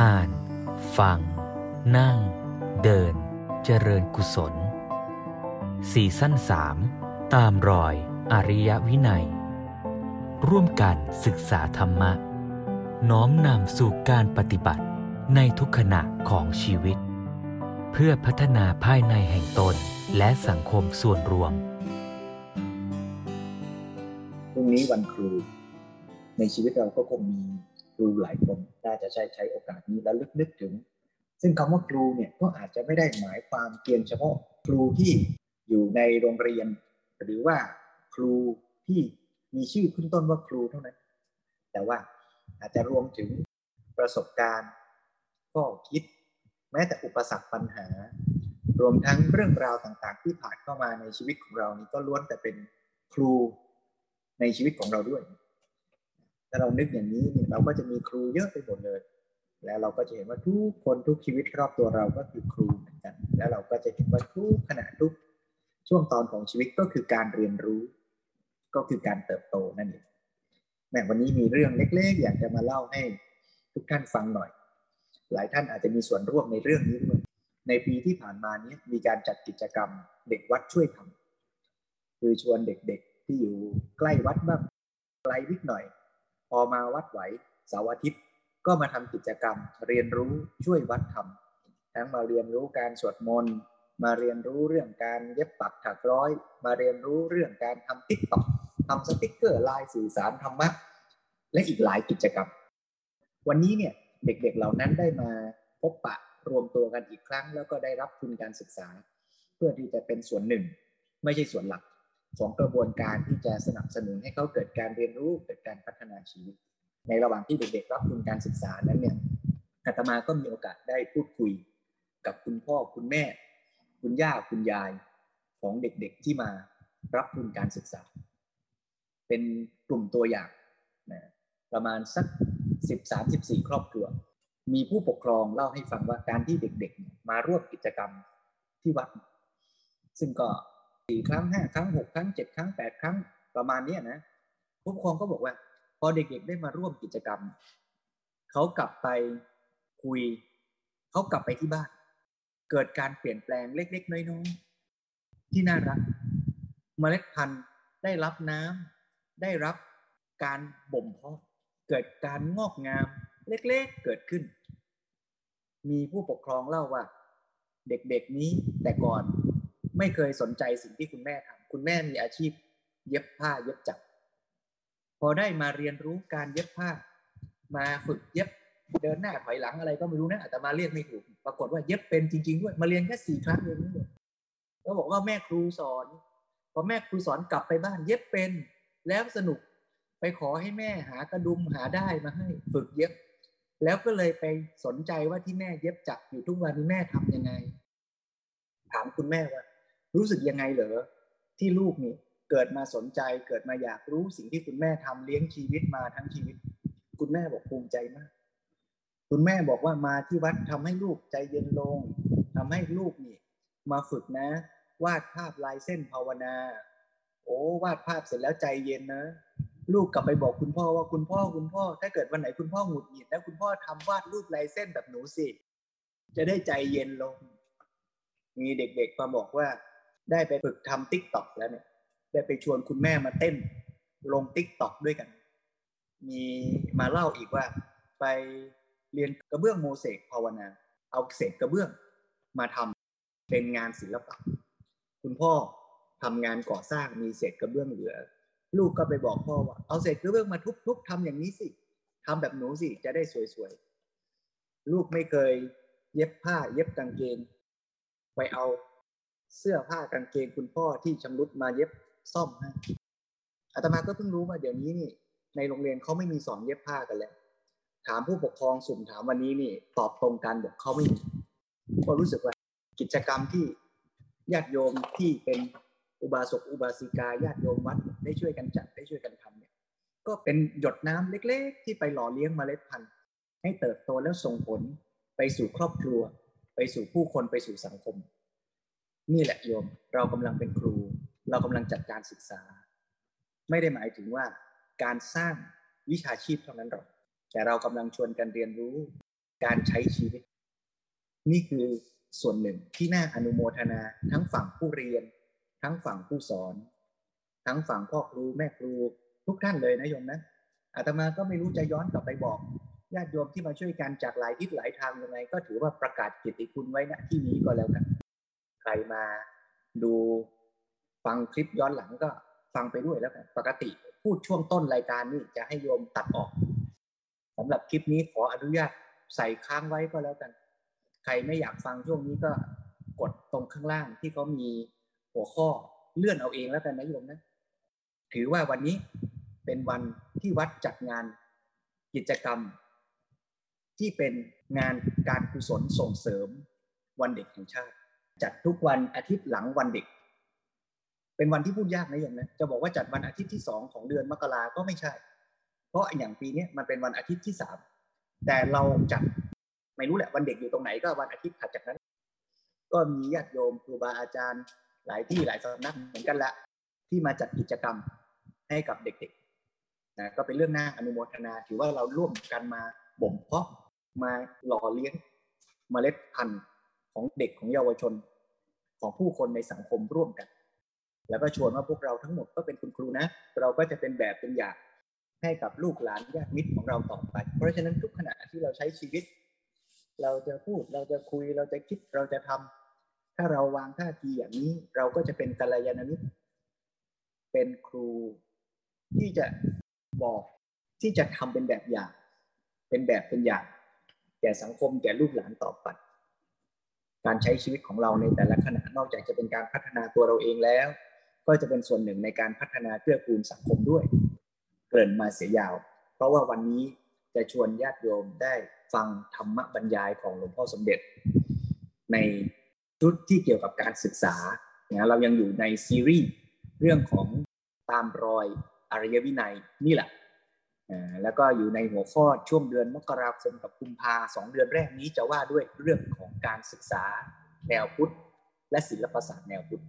อ่าน ฟัง นั่ง เดิน เจริญกุศลสี่สั้นสามตามรอยอริยวินัย ร่วมกันศึกษาธรรมะ น้อมนำสู่การปฏิบัติในทุกขณะของชีวิต เพื่อพัฒนาภายในแห่งตนและสังคมส่วนรวมพรุ่งนี้วันครู ในชีวิตเราก็คงมี รูหลายคนน่าจะใช้ใช้โอกาสนี้แล้วลึกนึกถึง ซึ่งคำว่าครูเนี่ยก็อาจจะไม่ได้หมายความเพียงเฉพาะครูที่อยู่ในโรงเรียน หรือว่าครูที่มีชื่อขึ้นต้นว่าครูเท่านั้น แต่ว่าอาจจะรวมถึงประสบการณ์ข้อคิด แม้แต่อุปสรรคปัญหา รวมทั้งเรื่องราวต่างๆ ที่ผ่านเข้ามาในชีวิตของเรานี้ก็ล้วนแต่เป็นครูในชีวิตของเราด้วย ถ้าเรานึกอย่างนี้เนี่ยเราก็จะมีครูเยอะไปหมดเลย แล้วเราก็จะเห็นว่าทุกคนทุกชีวิตรอบตัวเราก็คือครูเหมือนกัน แล้วเราก็จะเห็นว่าทุกขณะทุกช่วงตอนของชีวิตก็คือการเรียนรู้ ก็คือการเติบโตนั่นเองแม้วันนี้มีเรื่องเล็กๆ อยากจะมาเล่าให้ทุกท่านฟังหน่อย หลายท่านอาจจะมีส่วนร่วมในเรื่องนี้ด้วย ในปีที่ผ่านมานี้มีการจัดกิจกรรมเด็กวัดช่วยทำคือชวนเด็กๆที่อยู่ใกล้วัดบ้างไกลนิดหน่อย พอมาวัดไหวเสาร์อาทิตย์ก็มาทำกิจกรรม เรียนรู้ช่วยวัดทำทั้งมาเรียนรู้การสวดมนต์มาเรียนรู้เรื่องการเย็บปักถักร้อย มาเรียนรู้เรื่องการทำ TikTok ทำสติ๊กเกอร์ลายสื่อสารธรรมะและอีกหลายกิจกรรม วันนี้เนี่ยเด็กๆเเหล่านั้นได้มาพบปะรวมตัวกันอีกครั้ง แล้วก็ได้รับทุนการศึกษา เพื่อที่จะเป็นส่วนหนึ่ง ไม่ใช่ส่วนหลัก ของกระบวนการที่จะสนับสนุนให้เขาเกิดการเรียนรู้เกิดการพัฒนาชีวิต ในระหว่างที่เด็กๆรับทุนการศึกษานั้นเนี่ยอาตมาก็มีโอกาสได้พูดคุยกับคุณพ่อคุณแม่ คุณย่าคุณยายของเด็กๆที่มารับทุนการศึกษา เป็นกลุ่มตัวอย่างนะประมาณสัก13-14ครอบครัว มีผู้ปกครองเล่าให้ฟังว่าการที่เด็กๆ มาร่วมกิจกรรมที่วัด ซึ่งก็ สี่ครั้งห้าครั้งหกครั้งเจ็ดครั้งแปดครั้งประมาณนี้นะผู้ปกครองก็บอกว่า พอเด็กๆได้มาร่วมกิจกรรมเขากลับไปคุยเขากลับไปที่บ้าน เกิดการเปลี่ยนแปลงเล็ก ๆ น้อยๆที่น่ารักเมล็ดพันธุ์ได้รับน้ำได้รับการบ่มเพาะเกิดการงอกงามเล็กๆเกิดขึ้น มีผู้ปกครองเล่าว่า เด็กๆนี้แต่ก่อน ไม่เคยสนใจสิ่งที่คุณแม่ทำคุณแม่มีอาชีพ เย็บผ้าเย็บจักรพอได้มาเรียนรู้การเย็บผ้า มาฝึกเย็บเดินหน้าถอยหลังอะไรก็ไม่รู้นะแต่มาเรียกไม่ถูก ปรากฏว่าเย็บเป็นจริง ๆ ด้วย มาเรียนแค่สี่ครั้งเองนี่แล้วบอกว่าแม่ครูสอน พอแม่ครูสอนกลับไปบ้าน เย็บเป็นแล้วสนุกไปขอให้แม่หากระดุมหาได้มาให้ฝึกเย็บ แล้วก็เลยไปสนใจว่าที่แม่เย็บจักอยู่ทุกวันนี้แม่ทํำยังไง ถามคุณแม่ว่า รู้สึกยังไงเหรอที่ลูกนี่เกิดมาสนใจเกิดมาอยากรู้สิ่งที่คุณแม่ทำเลี้ยงชีวิตมาทั้งชีวิต คุณแม่บอกภูมิใจมาก คุณแม่บอกว่ามาที่วัดทำให้ลูกใจเย็นลงทำให้ลูกนี่ มาฝึกนะ วาดภาพลายเส้นภาวนา โอ้วาดภาพเสร็จแล้วใจเย็นนะ ลูกกลับไปบอกคุณพ่อว่าคุณพ่อคุณพ่อ ถ้าเกิดวันไหนคุณพ่อหงุดหงิดแล้วคุณพ่อทำวาดรูปลายเส้นแบบหนูสิจะได้ใจเย็นลง มีเด็กๆมาบอกว่า ได้ไปฝึกทำ TikTok แล้วเนี่ย ได้ไปชวนคุณแม่มาเต้นลง TikTok ด้วยกัน มีมาเล่าอีกว่า ไปเรียนกระเบื้องโมเสกภาวนา เอาเศษกระเบื้องมาทำเป็นงานศิลปะ คุณพ่อทำงานก่อสร้างมีเศษกระเบื้องเหลือ ลูกก็ไปบอกพ่อว่า เอาเศษกระเบื้องมาทุบๆทำอย่างนี้สิทำแบบหนูสิจะได้สวยๆลูกไม่เคยเย็บผ้าเย็บกางเกง ไปเอา เสื้อผ้ากางเกงคุณพ่อที่ชำรุดมาเย็บซ่อมให้อาตมาก็เพิ่งรู้ว่าเดี๋ยวนี้นี่ในโรงเรียนเขาไม่มีสอนเย็บผ้ากันแล้วถามผู้ปกครองสุ่มถามวันนี้นี่ตอบตรงกันบอกเขาไม่มีก็รู้สึกว่ากิจกรรมที่ญาติโยมที่เป็นอุบาสกอุบาสิกาญาติโยมวัดได้ช่วยกันจัดได้ช่วยกันทำเนี่ย ก็เป็นหยดน้ำเล็กๆ ที่ไปหล่อเลี้ยงเมล็ดพันธุ์ให้เติบโตแล้วส่งผลไปสู่ครอบครัว ไปสู่ผู้คนไปสู่สังคม นี่แหละโยม เรากำลังเป็นครู เรากำลังจัดการศึกษา ไม่ได้หมายถึงว่าการสร้างวิชาชีพเท่านั้นหรอก แต่เรากำลังชวนกันเรียนรู้ การใช้ชีวิต นี่คือส่วนหนึ่งที่น่าอนุโมทนา ทั้งฝั่งผู้เรียน ทั้งฝั่งผู้สอน ทั้งฝั่งพ่อครูแม่ครู ทุกท่านเลยนะโยมนะอาตมาก็ไม่รู้จะย้อนกลับไปบอกญาติโยมที่มาช่วยกันจากหลายทิศหลายทางยังไง ก็ถือว่าประกาศเกียรติคุณไว้ณที่นี้ก็แล้วกัน ใครมาดูฟังคลิปย้อนหลังก็ฟังไปด้วยแล้วกันปกติพูดช่วงต้นรายการนี่จะให้โยมตัดออกสำหรับคลิปนี้ขออนุญาตใส่ค้างไว้ก็แล้วกัน ใครไม่อยากฟังช่วงนี้ก็กดตรงข้างล่างที่เขามีหัวข้อเลื่อนเอาเองแล้วกันนะโยมนะ ถือว่าวันนี้เป็นวันที่วัดจัดงานกิจกรรม ที่เป็นงานการกุศลส่งเสริมวันเด็กแห่งชาติ จัดทุกวันอาทิตย์หลังวันเด็ก เป็นวันที่พูดยากนะอย่างนะจะบอกว่าจัดวันอาทิตย์ที่สองของเดือนมกราก็ไม่ใช่ เพราะอย่างปีนี้มันเป็นวันอาทิตย์ที่สามแต่เราจัดไม่รู้แหละวันเด็กอยู่ตรงไหนก็วันอาทิตย์ถัดจากนั้น ก็มีญาติโยมครูบาอาจารย์หลายที่หลายสำนักเหมือนกันละที่มาจัดกิจกรรมให้กับเด็กๆนะก็เป็นเรื่องน่าอนุโมทนา ถือว่าเราร่วมกันมาบ่มเพาะมาหล่อเลี้ยงมเมล็ดพันธุ์ของเด็กของเยาวชน ของผู้คนในสังคมร่วมกัน แล้วก็ชวนว่าพวกเราทั้งหมดก็เป็นคุณครูนะ เราก็จะเป็นแบบเป็นอย่างให้กับลูกหลานญาติมิตรของเราต่อไป เพราะฉะนั้นทุกขณะที่เราใช้ชีวิต เราจะพูดเราจะคุยเราจะคิดเราจะทำถ้าเราวางท่าทีอย่างนี้ เราก็จะเป็นกัลยาณมิตรเป็นครู ที่จะบอกที่จะทำเป็นแบบอย่าง เป็นแบบเป็นอย่าง แก่สังคมแก่ลูกหลานต่อไป การใช้ชีวิตของเราในแต่ละขณะนอกจากจะเป็นการพัฒนาตัวเราเองแล้ว ก็จะเป็นส่วนหนึ่งในการพัฒนาเกื้อกูลสังคมด้วย เกริ่นมาเสียยาว เพราะว่าวันนี้จะชวนญาติโยมได้ฟังธรรมบรรยายของหลวงพ่อสมเด็จ ในชุดที่เกี่ยวกับการศึกษาเนี่ยเรายังอยู่ในซีรีส์เรื่องของตามรอยอริยวินัยนี่แหละ แล้วก็อยู่ในหัวข้อช่วงเดือนมกราคมกับกุมภาสองเดือนแรกนี้จะว่าด้วยเรื่องของการศึกษาแนวพุทธและศิลปศาสตร์แนวพุทธ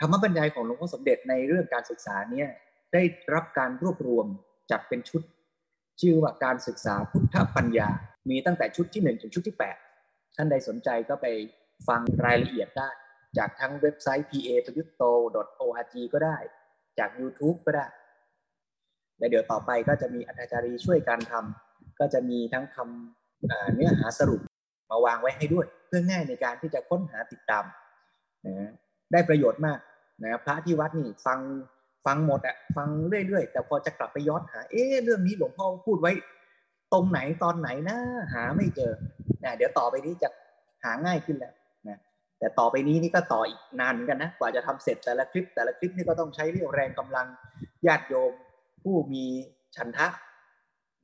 ธรรมบรรยายของหลวงพ่อสมเด็จในเรื่องการศึกษาเนี่ยได้รับการรวบรวมจัดเป็นชุด ชื่อว่าการศึกษาพุทธปัญญา มีตั้งแต่ชุดที่1ถึงชุดที่ 8 ท่านใดสนใจก็ไปฟังรายละเอียดได้ จากทั้งเว็บไซต์ pa p y u t t o org ก็ได้ จาก YouTube ก็ได้ และเดี๋ยวต่อไปก็จะมีอาจารย์ช่วยการทำก็จะมีทั้งทำเนื้อหาสรุปมาวางไว้ให้ด้วย เพื่อง่ายในการที่จะค้นหาติดตามนะได้ประโยชน์มากนะพระที่วัดนี่ฟังฟังหมดอะฟังเรื่อยๆ แต่พอจะกลับไปย้อนหา เอ๊เรื่องนี้หลวงพ่อพูดไว้ ตรงไหนตอนไหนนะหาไม่เจอนะเดี๋ยวต่อไปนี้จะหาง่ายขึ้นแล้วนะแต่ต่อไปนี้นี่ก็ต่ออีกนานเหมือนกันนะกว่าจะทำเสร็จแต่ละคลิปแต่ละคลิปนี่ก็ต้องใช้เรี่ยวแรงกำลังญาติโยม ผู้มีฉันทะ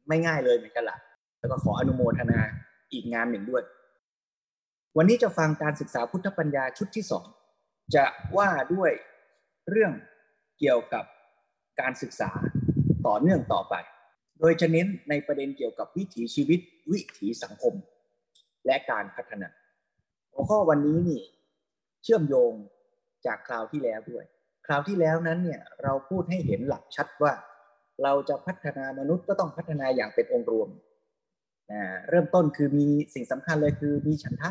ไม่ง่ายเลยเหมือนกันละแล้วก็ขออนุโมทนาอีกงานหนึ่งด้วย วันนี้จะฟังการศึกษาพุทธปัญญาชุดที่สองจะว่าด้วยเรื่องเกี่ยวกับการศึกษาต่อเนื่องต่อไป โดยจะเน้นในประเด็นเกี่ยวกับวิถีชีวิต วิถีสังคม และการพัฒนาหัวข้อวันนี้นี่เชื่อมโยงจากคราวที่แล้วด้วย คราวที่แล้วนั้นเนี่ยเราพูดให้เห็นหลักชัดว่า เราจะพัฒนามนุษย์ก็ต้องพัฒนาอย่างเป็นองค์รวมนะเริ่มต้นคือมีสิ่งสำคัญเลยคือมีฉันทะ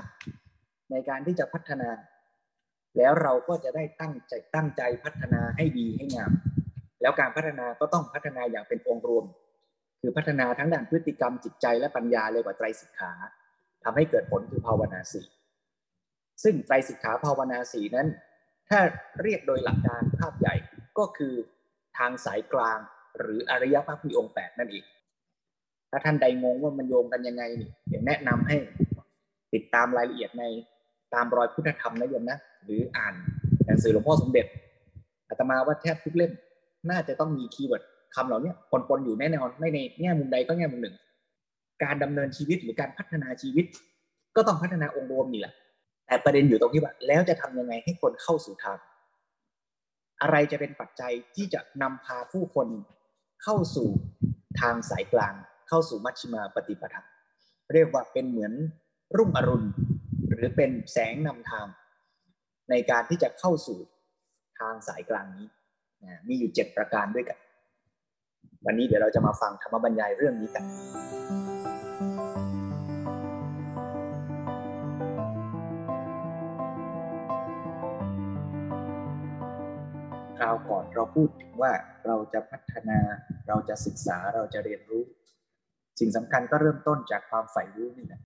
ในการที่จะพัฒนา แล้วเราก็จะได้ตั้งใจตั้งใจพัฒนาให้ดีให้งาม แล้วการพัฒนาก็ต้องพัฒนาอย่างเป็นองค์รวม คือพัฒนาทั้งด้านพฤติกรรมจิตใจและปัญญาเลยกว่าไตรสิกขาทำให้เกิดผลคือภาวนาสีซึ่งไตรสิกขาภาวนาสีนั้น ถ้าเรียกโดยหลักการภาพใหญ่ก็คือทางสายกลาง หรืออริยมรรคมีองค์แปดนั่นเอง ถ้าท่านใดงงว่ามันโยงกันยังไงนี่เดี๋ยวแนะนำให้ติดตามรายละเอียดในตามรอยพุทธธรรมนะโยมนะ หรืออ่านหนังสือหลวงพ่อสมเด็จอาตมาว่าแทบทุกเล่ม น่าจะต้องมีคีย์เวิร์ดคำเหล่านี้ปนๆอยู่แน่นอนไม่ในแง่มุมใดก็แง่มุมหนึ่ง การดำเนินชีวิตหรือการพัฒนาชีวิต ก็ต้องพัฒนาองค์รวมนี่แหละ แต่ประเด็นอยู่ตรงที่ว่าแล้วจะทำยังไงให้คนเข้าสู่ทาง อะไรจะเป็นปัจจัยที่จะนำพาผู้คน เข้าสู่ทางสายกลาง เข้าสู่มัชฌิมาปฏิปทาเรียกว่าเป็นเหมือนรุ่งอรุณ หรือเป็นแสงนำทาง ในการที่จะเข้าสู่ทางสายกลางนี้มีอยู่เจ็ดประการด้วยกัน วันนี้เดี๋ยวเราจะมาฟังธรรมบรรยายเรื่องนี้กันาวก่อนเราพูดถึงว่าเราจะพัฒนา เราจะศึกษาเราจะเรียนรู้ สิ่งสำคัญก็เริ่มต้นจากความใฝ่รู้นี่แหละ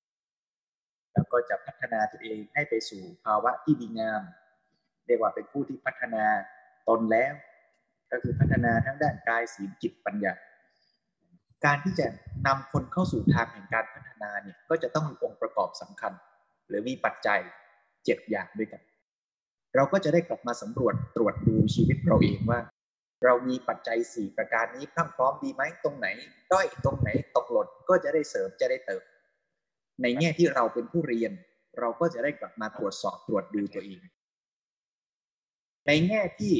แล้วก็จะพัฒนาตัวเองให้ไปสู่ภาวะที่ดีงาม เรียกว่าเป็นผู้ที่พัฒนาตนแล้ว ก็คือพัฒนาทั้งด้านกายศีลจิตปัญญา การที่จะนำคนเข้าสู่ทางแห่งการพัฒนาเนี่ยก็จะต้องมีองค์ประกอบสำคัญ หรือมีปัจจัยเจ็ดอย่างด้วยกัน เราก็จะได้กลับมาสำรวจตรวจดูชีวิตเราเองว่า เรามีปัจจัยสี่ประการนี้พรั่งพร้อมดีไหมตรงไหนด้อยตรงไหนตกหล่นก็จะได้เสริมจะได้เติม ในแง่ที่เราเป็นผู้เรียน เราก็จะได้กลับมาตรวจสอบตรวจดูตัวเอง ในแง่ที่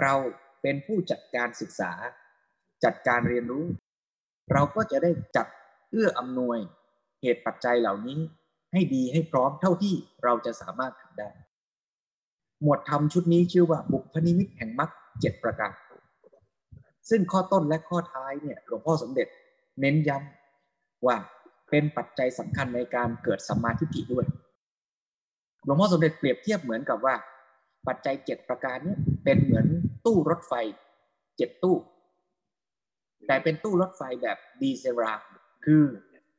เราเป็นผู้จัดการศึกษา จัดการเรียนรู้ เราก็จะได้จัดเอื้ออำนวยเหตุปัจจัยเหล่านี้ให้ดีให้พร้อมเท่าที่เราจะสามารถทำได้ หมวดธรรมชุดนี้ชื่อว่าบุพนิมิตแห่งมรรคเจ็ดประการ ซึ่งข้อต้นและข้อท้ายเนี่ยหลวงพ่อสมเด็จเน้นย้ำว่าเป็นปัจจัยสำคัญในการเกิดสัมมาทิฏฐิด้วย หลวงพ่อสมเด็จเปรียบเทียบเหมือนกับว่า ปัจจัยเจ็ดประการนี้เป็นเหมือนตู้รถไฟเจ็ดตู้ แต่เป็นตู้รถไฟแบบดีเซลราคือ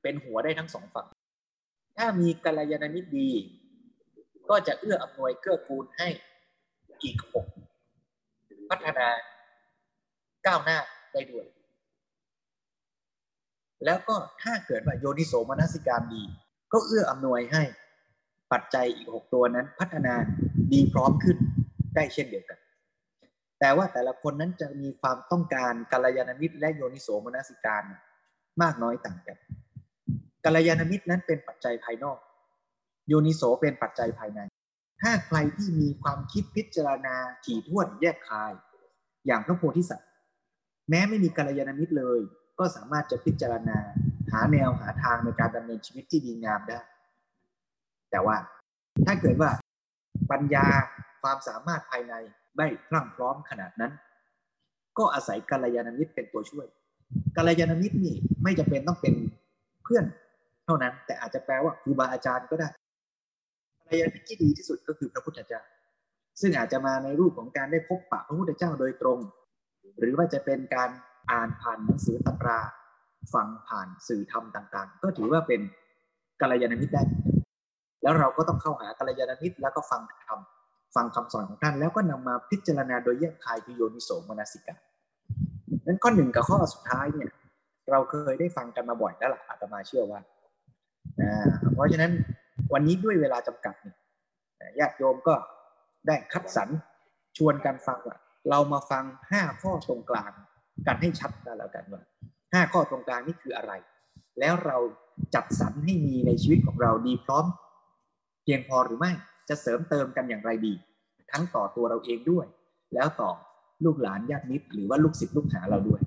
เป็นหัวได้ทั้งสองฝั่ง ถ้ามีกัลยาณมิตรดี ก็จะเอื้ออำนวยเกื้อกูลให้อีกหกพัฒนาก้าวหน้าได้ด้วย แล้วก็ถ้าเกิดว่าโยนิโสมนสิการดี ก็เอื้ออำนวยให้ปัจจัยอีกหกตัวนั้นพัฒนาดีพร้อมขึ้นได้เช่นเดียวกัน แต่ว่าแต่ละคนนั้นจะมีความต้องการกัลยาณมิตรและโยนิโสมนสิการมากน้อยต่างกันกัลยาณมิตรนั้นเป็นปัจจัยภายนอก โยนิโสเป็นปัจจัยภายใน ถ้าใครที่มีความคิดพิจารณาถี่ถ้วนแยกคาย อย่างพระโพธิสัตว์ แม้ไม่มีกัลยาณมิตรเลย ก็สามารถจะพิจารณาหาแนวหาทางในการดำเนินชีวิตที่ดีงามได้ แต่ว่าถ้าเกิดว่าปัญญาความสามารถภายในไม่พรั่งพร้อมขนาดนั้น ก็อาศัยกัลยาณมิตรเป็นตัวช่วยกัลยาณมิตรนี่ไม่จำเป็นต้องเป็นเพื่อน เท่านั้น แต่อาจจะแปลว่าครูบาอาจารย์ก็ได้ กัลยาณมิตรที่ดีที่สุดก็คือพระพุทธเจ้า ซึ่งอาจจะมาในรูปของการได้พบปะพระพุทธเจ้าโดยตรง หรือว่าจะเป็นการอ่านผ่านหนังสือตำราฟังผ่านสื่อธรรมต่างๆ ก็ถือว่าเป็นกัลยาณมิตรได้ แล้วเราก็ต้องเข้าหากัลยาณมิตรแล้วก็ฟังธรรมฟังคำสอนของท่านแล้วก็นำมาพิจารณาโดยแยกคายพิโยนิโสมนสิกานั้นข้อหนึ่งกับข้อสุดท้ายเนี่ยเราเคยได้ฟังกันมาบ่อยแล้วล่ะอาตมาเชื่อว่า เพราะฉะนั้น วันนี้ด้วยเวลาจำกัดเนี่ยญาติโยมก็ได้คัดสรรชวนกันฟังว่าเรามาฟังห้าข้อตรงกลางกันให้ชัดกันแล้วกันว่าห้าข้อตรงกลางนี่คืออะไร แล้วเราจัดสรรให้มีในชีวิตของเราดีพร้อม เพียงพอหรือไม่จะเสริมเติมกันอย่างไรดี ทั้งต่อตัวเราเองด้วย แล้วต่อลูกหลานญาติมิตรหรือว่าลูกศิษย์ลูกหาเราด้วย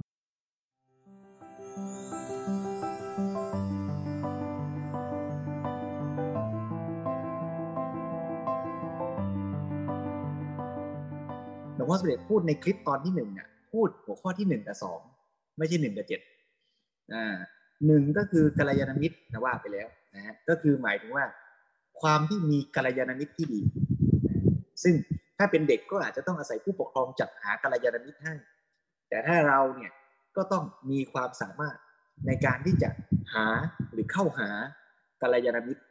พ่อสมเด็จพูดในคลิปตอนที่หนึ่งเนี่ยพูดหัวข้อที่หนึ่งกับสองไม่ใช่หนึ่งกับเจ็ดอ่าหนึ่งก็คือกัลยาณมิตรนะว่าไปแล้วนะฮะก็คือหมายถึงว่า ความที่มีกัลยาณมิตรที่ดี ซึ่งถ้าเป็นเด็กก็อาจจะต้องอาศัยผู้ปกครองจัดหากัลยาณมิตรให้แต่ถ้าเราเนี่ยก็ต้องมีความสามารถในการที่จะหาหรือเข้าหากัลยาณมิตร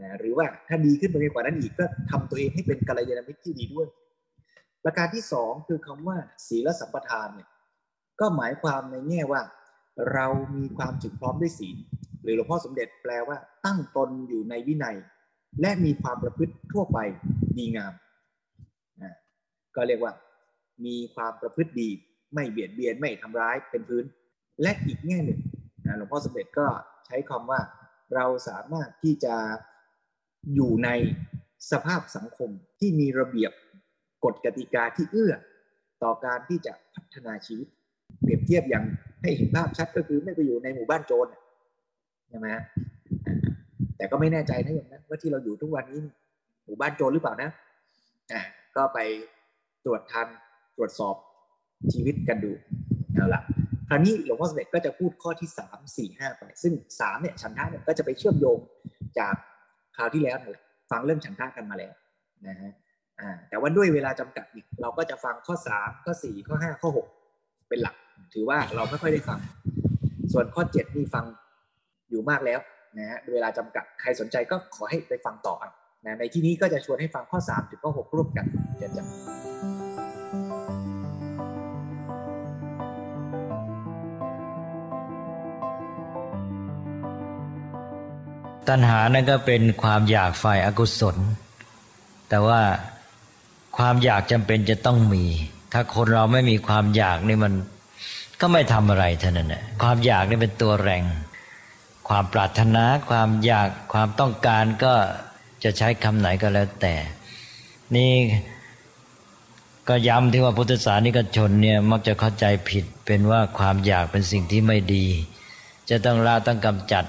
นะหรือว่าถ้าดีขึ้นไปกว่านั้นอีกก็ทำตัวเองให้เป็นกัลยาณมิตรที่ดีด้วย ประการที่สองคือคำว่าศีลสัมปทานเนี่ยก็หมายความในแง่ว่า เรามีความถึงพร้อมด้วยศีล หรือหลวงพ่อสมเด็จแปลว่าตั้งตนอยู่ในวินัย และมีความประพฤติทั่วไปดีงามนะก็เรียกว่า มีความประพฤติดีไม่เบียดเบียนไม่ทำร้ายเป็นพื้น และอีกแง่หนึ่งนะหลวงพ่อสมเด็จก็ใช้คำว่า เราสามารถที่จะอยู่ในสภาพสังคมที่มีระเบียบ กฎกติกาที่เอื้อ ต่อการที่จะพัฒนาชีวิต เปรียบเทียบอย่างให้เห็นภาพชัดก็คือไม่ไปอยู่ในหมู่บ้านโจรใช่ไหมแต่ก็ไม่แน่ใจนะอย่างนั้นว่าที่เราอยู่ทุกวันนี้หมู่บ้านโจรหรือเปล่านะอ่าก็ไปตรวจทันตรวจสอบชีวิตกันดูเอาละคราวนี้หลวงพ่อสมเด็จก็จะพูดข้อที่สามสี่ห้าไป ซึ่งสามเนี่ยฉันทะเนี่ยก็จะไปเชื่อมโยงจากคราวที่แล้วนั่นแหละฟังเรื่องฉันทะกันมาแล้วนะฮะ อ่าแต่ว่าด้วยเวลาจำกัดอีกเราก็จะฟังข้อสามข้อสี่ข้อห้าข้อหกเป็นหลัก ถือว่าเราไม่ค่อยได้ฟัง ส่วนข้อเจ็ดนี่ฟังอยู่มากแล้วนะฮะเวลาจำกัดใครสนใจก็ขอให้ไปฟังต่อนะในที่นี้ก็จะชวนให้ฟังข้อสามถึงข้อหกร่วมกันเช่นกันตัณหานั่นก็เป็นความอยากฝ่ายอากุศล แต่ว่า ความอยากจำเป็นจะต้องมี ถ้าคนเราไม่มีความอยากนี่มันก็ไม่ทำอะไรเท่านั้นแหละความอยากนี่เป็นตัวแรง ความปรารถนา ความอยากความต้องการก็จะใช้คำไหนก็แล้วแต่ นี่ก็ย้ำที่ว่าพุทธศาสนิกชนเนี่ยมักจะเข้าใจผิดเป็นว่าความอยากเป็นสิ่งที่ไม่ดี จะต้องละต้องกำจัด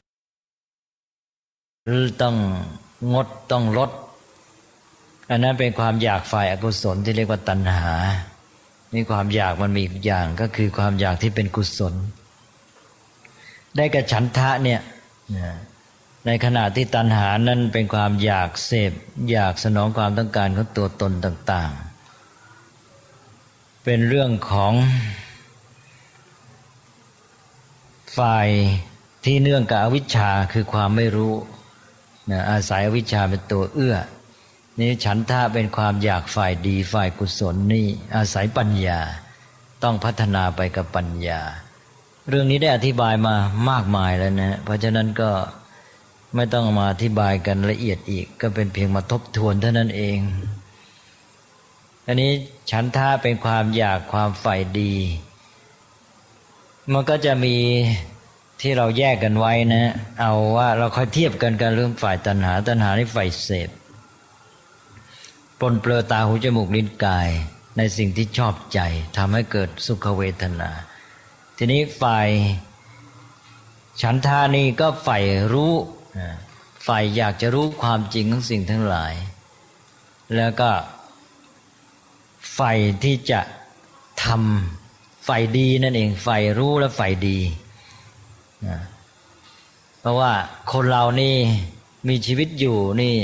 หรือต้องงดต้องลด อันนั้นเป็นความอยากฝ่ายอากุศลที่เรียกว่าตัณหา นี่ความอยากมันมีอีกอย่างก็คือความอยากที่เป็นกุศล ได้กับฉันทะเนี่ยในขณะที่ตัณหานั้นเป็นความอยากเสพอยากสนองความต้องการของตัวตนต่าง ๆ เป็นเรื่องของฝ่ายที่เนื่องกับอวิชชาคือความไม่รู้นะอาศัยอวิชชาเป็นตัวเอื้อ นี่ฉันทะเป็นความอยากฝ่ายดีฝ่ายกุศลนี่อาศัยปัญญา ต้องพัฒนาไปกับปัญญา เรื่องนี้ได้อธิบายมามากมายแล้วนะ เพราะฉะนั้นก็ไม่ต้องมาอธิบายกันละเอียดอีก ก็เป็นเพียงมาทบทวนเท่านั้นเอง อันนี้ฉันทะเป็นความอยากความฝ่ายดี มันก็จะมีที่เราแยกกันไว้นะ เอาว่าเราค่อยเทียบกันกันเรื่องฝ่ายตัณหา ตัณหาในฝ่ายเสพ ปนเปลือตาหูจมูกลิ้นกาย ในสิ่งที่ชอบใจทำให้เกิดสุขเวทนา ทีนี้ฝ่าย ฉันทานี่ก็ฝ่ายรู้ฝ่ายอยากจะรู้ความจริงของสิ่งทั้งหลาย แล้วก็ฝ่ายที่จะทำฝ่ายดีนั่นเองฝ่ายรู้และฝ่ายดีเพราะว่าคนเรานี่มีชีวิตอยู่นี่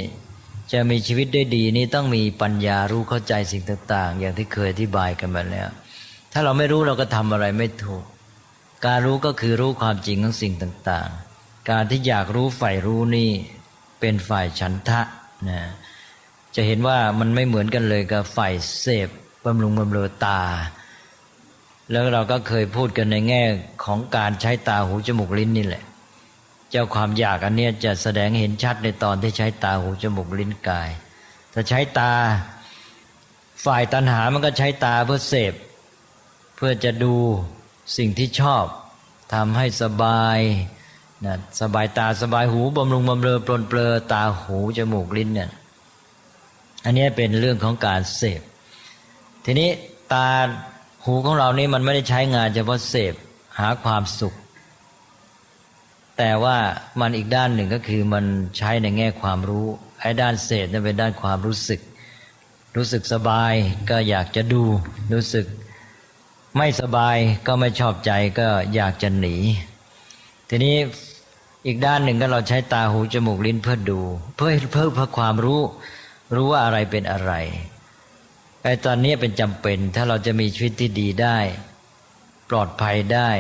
จะมีชีวิตได้ดีนี่ต้องมีปัญญารู้เข้าใจสิ่งต่าง ๆ อย่างที่เคยอธิบายกันมาแล้ว ถ้าเราไม่รู้เราก็ทำอะไรไม่ถูก การรู้ก็คือรู้ความจริงของสิ่งต่างๆ การที่อยากรู้ฝ่ายรู้นี่เป็นฝ่ายฉันทะนะจะเห็นว่ามันไม่เหมือนกันเลยกับฝ่ายเสพบำรุงบำเรอตา แล้วเราก็เคยพูดกันในแง่ของการใช้ตาหูจมูกลิ้นนี่แหละ เจ้าความอยากอันนี้จะแสดงเห็นชัดในตอนที่ใช้ตาหูจมูกลิ้นกาย ถ้าใช้ตาฝ่ายตัณหามันก็ใช้ตาเพื่อเสพ เพื่อจะดูสิ่งที่ชอบทำให้สบายนะสบายตาสบายหูบำรุงบำเรอปลนเปลือตาหูจมูกลิ้นเนี่ยอันนี้เป็นเรื่องของการเสพ ทีนี้ตาหูของเรานี่มันไม่ได้ใช้งานเฉพาะเสพหาความสุข แต่ว่ามันอีกด้านหนึ่งก็คือมันใช้ในแง่ความรู้ไอ้ด้านเสพนั่นเป็นด้านความรู้สึก รู้สึกสบายก็อยากจะดู รู้สึกไม่สบายก็ไม่ชอบใจก็อยากจะหนี ทีนี้อีกด้านหนึ่งก็เราใช้ตาหูจมูกลิ้นเพื่อดู เพื่อเพื่อเพื่อความรู้ รู้ว่าอะไรเป็นอะไรไอ้ตอนนี้เป็นจำเป็นถ้าเราจะมีชีวิตที่ดีได้ ปลอดภัยได้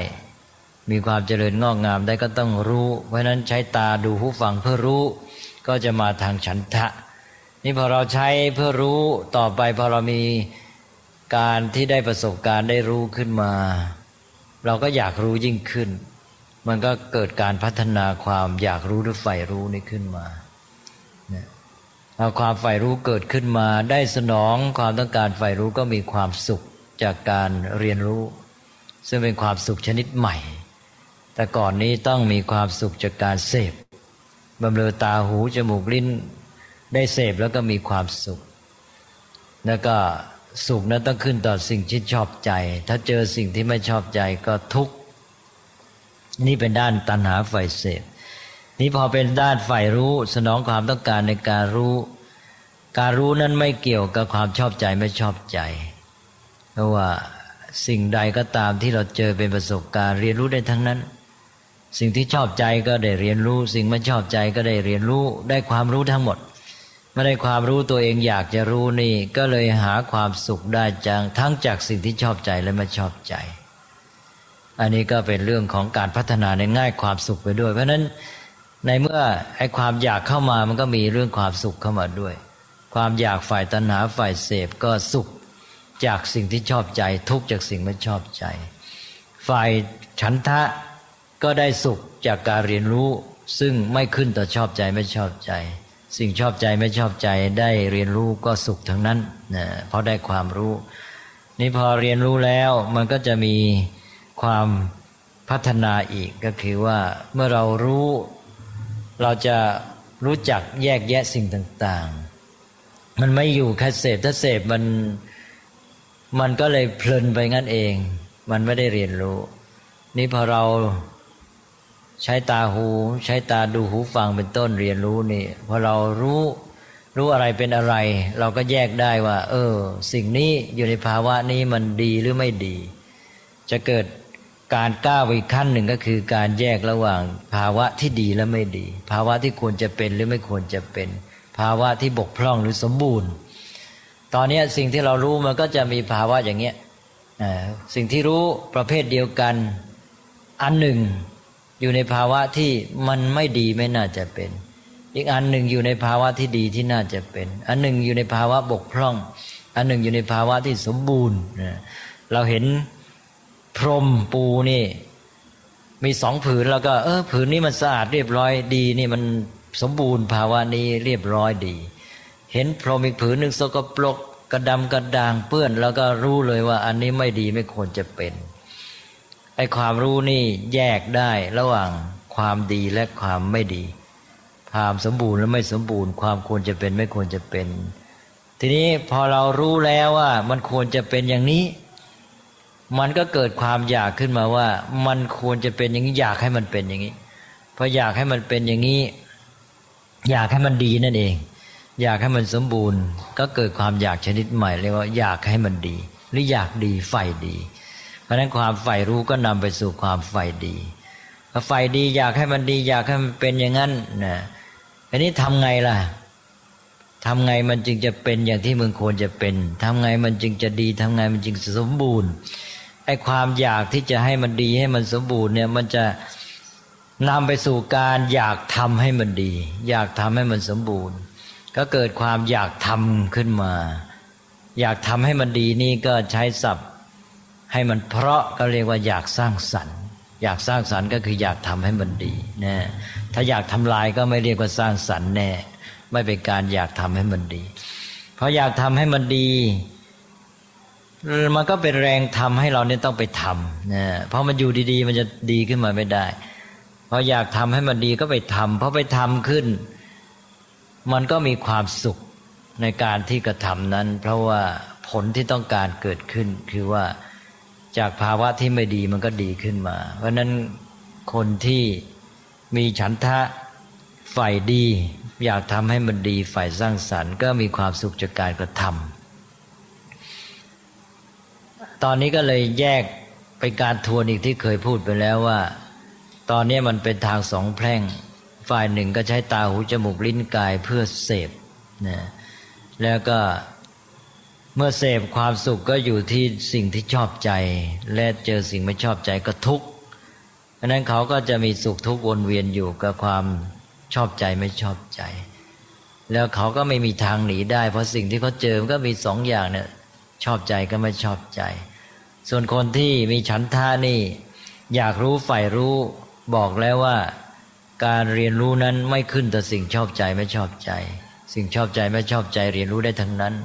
มีความเจริญงอกงามได้ก็ต้องรู้ เพราะนั้นใช้ตาดูหูฟังเพื่อรู้ ก็จะมาทางฉันทะ นี่พอเราใช้เพื่อรู้ต่อไปพอเรามีการที่ได้ประสบการณ์ได้รู้ขึ้นมา เราก็อยากรู้ยิ่งขึ้น มันก็เกิดการพัฒนาความอยากรู้หรือใฝ่รู้นี้ขึ้นมาความใฝ่รู้เกิดขึ้นมาได้สนองความต้องการใฝ่รู้ก็มีความสุขจากการเรียนรู้ ซึ่งเป็นความสุขชนิดใหม่ แต่ก่อนนี้ต้องมีความสุขจากการเสพบำเรอตาหูจมูกลิ้นได้เสพแล้วก็มีความสุข แล้วก็สุขนั้นต้องขึ้นต่อสิ่งที่ชอบใจ ถ้าเจอสิ่งที่ไม่ชอบใจก็ทุกข์นี่เป็นด้านตัณหาไฟเสพนี่พอเป็นด้านฝ่ายรู้ สนองความต้องการในการรู้ การรู้นั้นไม่เกี่ยวกับความชอบใจไม่ชอบใจ เพราะว่าสิ่งใดก็ตามที่เราเจอเป็นประสบการณ์เรียนรู้ได้ทั้งนั้น สิ่งที่ชอบใจก็ได้เรียนรู้ สิ่งไม่ชอบใจก็ได้เรียนรู้ ได้ความรู้ทั้งหมดไม่ได้ความรู้ตัวเองอยากจะรู้นี่ ก็เลยหาความสุขได้จังทั้งจากสิ่งที่ชอบใจและไม่ชอบใจ อันนี้ก็เป็นเรื่องของการพัฒนาในง่ายความสุขไปด้วย เพราะฉะนั้นในเมื่อไอ้ความอยากเข้ามามันก็มีเรื่องความสุขเข้ามาด้วย ความอยากฝ่ายตัณหาฝ่ายเสพก็สุขจากสิ่งที่ชอบใจ ทุกจากสิ่งไม่ชอบใจ ฝ่ายฉันทะ ก็ได้สุขจากการเรียนรู้ ซึ่งไม่ขึ้นต่อชอบใจไม่ชอบใจ สิ่งชอบใจไม่ชอบใจได้เรียนรู้ก็สุขทั้งนั้นนะเพราะได้ความรู้ นี่พอเรียนรู้แล้วมันก็จะมีความพัฒนาอีกก็คือว่าเมื่อเรารู้เราจะรู้จักแยกแยะสิ่งต่างๆ มันไม่อยู่แค่เสพถ้าเสพมันมันก็เลยเพลินไปงั้นเอง มันไม่ได้เรียนรู้ นี่พอเรา ใช้ตาหู ใช้ตาดูหูฟังเป็นต้นเรียนรู้นี่พอเรารู้รู้อะไรเป็นอะไร เราก็แยกได้ว่า เออ สิ่งนี้อยู่ในภาวะนี้มันดีหรือไม่ดี จะเกิดการก้าวอีกขั้นหนึ่งก็คือการแยกระหว่าง ภาวะที่ดีและไม่ดี ภาวะที่ควรจะเป็นหรือไม่ควรจะเป็น ภาวะที่บกพร่องหรือสมบูรณ์ ตอนนี้สิ่งที่เรารู้มันก็จะมีภาวะอย่างเงี้ยสิ่งที่รู้ประเภทเดียวกัน อันหนึ่ง อยู่ในภาวะที่มันไม่ดีไม่น่าจะเป็น อีกอันหนึ่งอยู่ในภาวะที่ดีที่น่าจะเป็น อันหนึ่งอยู่ในภาวะบกพร่อง อันหนึ่งอยู่ในภาวะที่สมบูรณ์เราเห็นพรมปูนี่ มีสองผืนแล้วก็ เออผืนนี้มันสะอาดเรียบร้อยดีนี่มันสมบูรณ์ภาวะนี้เรียบร้อยดี เห็นพรมอีกผืนหนึ่งสกปรกกระดำกระด่างเปื้อน แล้วก็รู้เลยว่าอันนี้ไม่ดีไม่ควรจะเป็น ไอ้ความรู้นี่แยกได้ระหว่างความดีและความไม่ดี ความสมบูรณ์และไม่สมบูรณ์ ความควรจะเป็นไม่ควรจะเป็น ทีนี้พอเรารู้แล้วว่า มันควรจะเป็นอย่างนี้ มันก็เกิดความอยากขึ้นมาว่า มันควรจะเป็นอย่างนี้อยากให้มันเป็นอย่างนี้พออยากให้มันเป็นอย่างนี้ อยากให้มันดีนั่นเอง อยากให้มันสมบูรณ์ ก็เกิดความอยากชนิดใหม่เรียกว่าอยากให้มันดี หรืออยากดีใฝ่ดี ราะนั้นความใฝ่รู้ก็นำไปสู่ความใฝ่ดีพอใฝ่ดีอยากให้มันดีอยากให้มันเป็นอย่างนั้นนะอันนี้ทำไงล่ะทำไงมันจึงจะเป็นอย่างที่มึงควรจะเป็นทำไงมันจึงจะดีทำไงมันจึงสมบูรณ์ไอ้ความอยากที่จะให้มันดีให้มันสมบูรณ์เนี่ยมันจะนำไปสู่การอยากทำให้มันดี อยากทำให้มันสมบูรณ์ ก็เกิดความอยากทำขึ้นมา อยากทำให้มันดีนี่ก็ใช้ศัพท์ ให้มันเพราะก็เรียกว่าอยากสร้างสรรค์ อยากสร้างสรรค์ก็คืออยากทำให้มันดีนะถ้าอยากทำลายก็ไม่เรียกว่าสร้างสรรค์แน่ไม่เป็นการอยากทำให้มันดี เพราะอยากทำให้มันดีมันก็เป็นแรงทำให้เราเนี่ยต้องไปทำนะเพราะมันอยู่ดีๆ มันจะดีขึ้นมาไม่ได้พออยากทำให้มันดีก็ไปทำเพราะไปทำขึ้น มันก็มีความสุขในการที่กระทำนั้น เพราะว่าผลที่ต้องการเกิดขึ้นคือว่า จากภาวะที่ไม่ดีมันก็ดีขึ้นมา เพราะนั้นคนที่มีฉันทะฝ่ายดี อยากทำให้มันดีฝ่ายสร้างสรรค์ก็มีความสุขจากการกระทำตอนนี้ก็เลยแยกไปการทวนอีกที่เคยพูดไปแล้วว่า ตอนนี้มันเป็นทางสองแพร่ง ฝ่ายหนึ่งก็ใช้ตาหูจมูกลิ้นกายเพื่อเสพนะแล้วก็ เมื่อเสพความสุขก็อยู่ที่สิ่งที่ชอบใจ และเจอสิ่งไม่ชอบใจก็ทุกข์เพราะนั้นเขาก็จะมีสุขทุกข์วนเวียนอยู่กับความชอบใจไม่ชอบใจ แล้วเขาก็ไม่มีทางหนีได้ เพราะสิ่งที่เขาเจอมันก็มีสองอย่างเนี่ยชอบใจก็ไม่ชอบใจ ส่วนคนที่มีฉันทานี่ อยากรู้ใฝ่รู้บอกแล้วว่า การเรียนรู้นั้นไม่ขึ้นแต่สิ่งชอบใจไม่ชอบใจ สิ่งชอบใจไม่ชอบใจเรียนรู้ได้ทั้งนั้น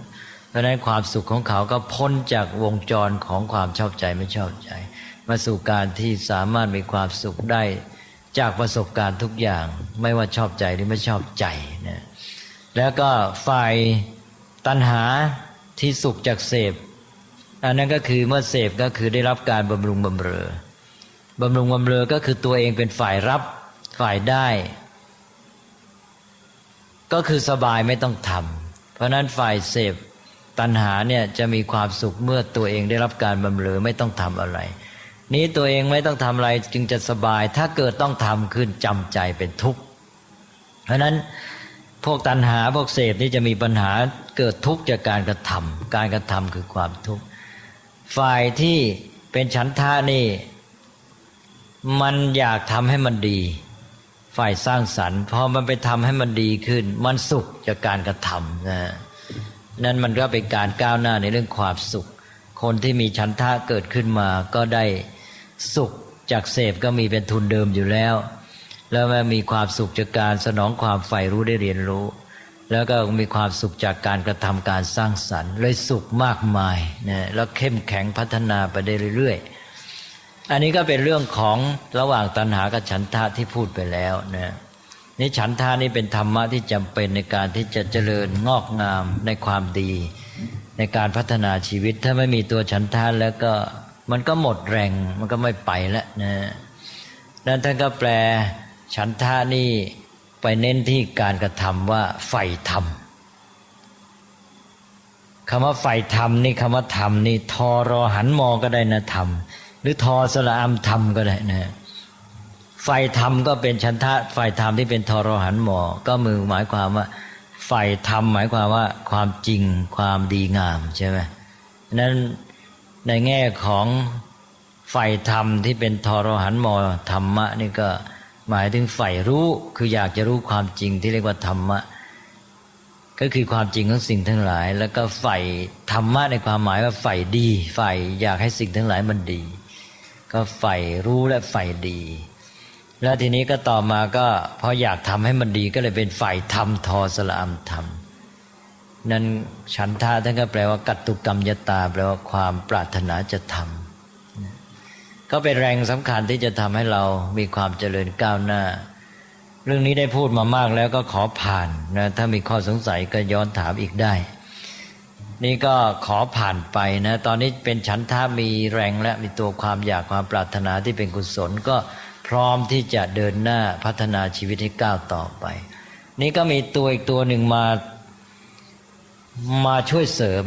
เพราะนั้นความสุขของเขาก็พ้นจากวงจรของความชอบใจไม่ชอบใจ มาสู่การที่สามารถมีความสุขได้จากประสบการณ์ทุกอย่าง ไม่ว่าชอบใจหรือไม่ชอบใจนะแล้วก็ฝ่ายตัณหาที่สุขจากเสพอันนั้นก็คือเมื่อเสพก็คือได้รับการบำรุงบำเรอบำรุงบำเรอก็คือตัวเองเป็นฝ่ายรับฝ่ายได้ ก็คือสบายไม่ต้องทำเพราะนั้นฝ่ายเสพ ตัณหาเนี่ยจะมีความสุขเมื่อตัวเองได้รับการบำเรอไม่ต้องทำอะไร นี้ตัวเองไม่ต้องทำอะไรจึงจะสบาย ถ้าเกิดต้องทำขึ้นจำใจเป็นทุกข์เพราะนั้นพวกตัณหาพวกเสพนี่จะมีปัญหาเกิดทุกข์จากการกระทำการกระทำคือความทุกข์ฝ่ายที่เป็นฉันทานี่ มันอยากทำให้มันดี ฝ่ายสร้างสรรค์พอมันไปทำให้มันดีขึ้น มันสุขจากการกระทำนะ นั่นมันก็เป็นการก้าวหน้าในเรื่องความสุข คนที่มีฉันทะเกิดขึ้นมาก็ได้สุขจากเสพก็มีเป็นทุนเดิมอยู่แล้ว แล้วมันมีความสุขจากการสนองความใฝ่รู้ได้เรียนรู้ แล้วก็มีความสุขจากการกระทำการสร้างสรรค์เลยสุขมากมายนะแล้วเข้มแข็งพัฒนาไปได้เรื่อยๆอันนี้ก็เป็นเรื่องของระหว่างตัณหากับฉันทะที่พูดไปแล้วนะ นี่ฉันทานี่เป็นธรรมะที่จำเป็นในการที่จะเจริญงอกงามในความดี ในการพัฒนาชีวิต ถ้าไม่มีตัวฉันทาแล้วก็มันก็หมดแรงมันก็ไม่ไปแล้วนะนั้นท่านก็แปลฉันทานี่ไปเน้นที่การกระทำว่าใฝ่ธรรมคำว่าใฝ่ธรรมนี่คำว่าธรรมนี่ทอรอหันมอก็ได้นะธรรมหรือทอสละอัมธรรมก็ได้นะ ไฟธรรมก็เป็นชันทะไฟธรรมที่เป็นทรหันหมอ ก็มือหมายความว่าไฟธรรมหมายความว่าความจริงความดีงามใช่ไหมนั้นในแง่ของไฟธรรมที่เป็นทรหันหมอธรรมะนี่ก็หมายถึงไฟรู้คืออยากจะรู้ความจริงที่เรียกว่าธรรมะ ก็คือความจริงของสิ่งทั้งหลาย แล้วก็ไฟธรรมะในความหมายว่าไฟดีไฟอยากให้สิ่งทั้งหลายมันดี ก็ไฟรู้และไฟดี แล้วทีนี้ก็ต่อมาก็พออยากทำให้มันดีก็เลยเป็นฝ่ายธรรมทอสละอัมธรรมนั้นฉันทาท่านก็แปลว่ากัตตุกรรมยตา แปลว่าความปรารถนาจะทำก็เป็นแรงสำคัญที่จะทำให้เรามีความเจริญก้าวหน้า เรื่องนี้ได้พูดมามากแล้วก็ขอผ่านนะถ้ามีข้อสงสัยก็ย้อนถามอีกได้ นี่ก็ขอผ่านไปนะ ตอนนี้เป็นฉันทามีแรงและมีตัวความอยากความปรารถนาที่เป็นกุศลก็พร้อมที่จะเดินหน้าพัฒนาชีวิตให้ก้าวต่อไป นี่ก็มีตัวอีกตัวหนึ่งมามาช่วยเสริม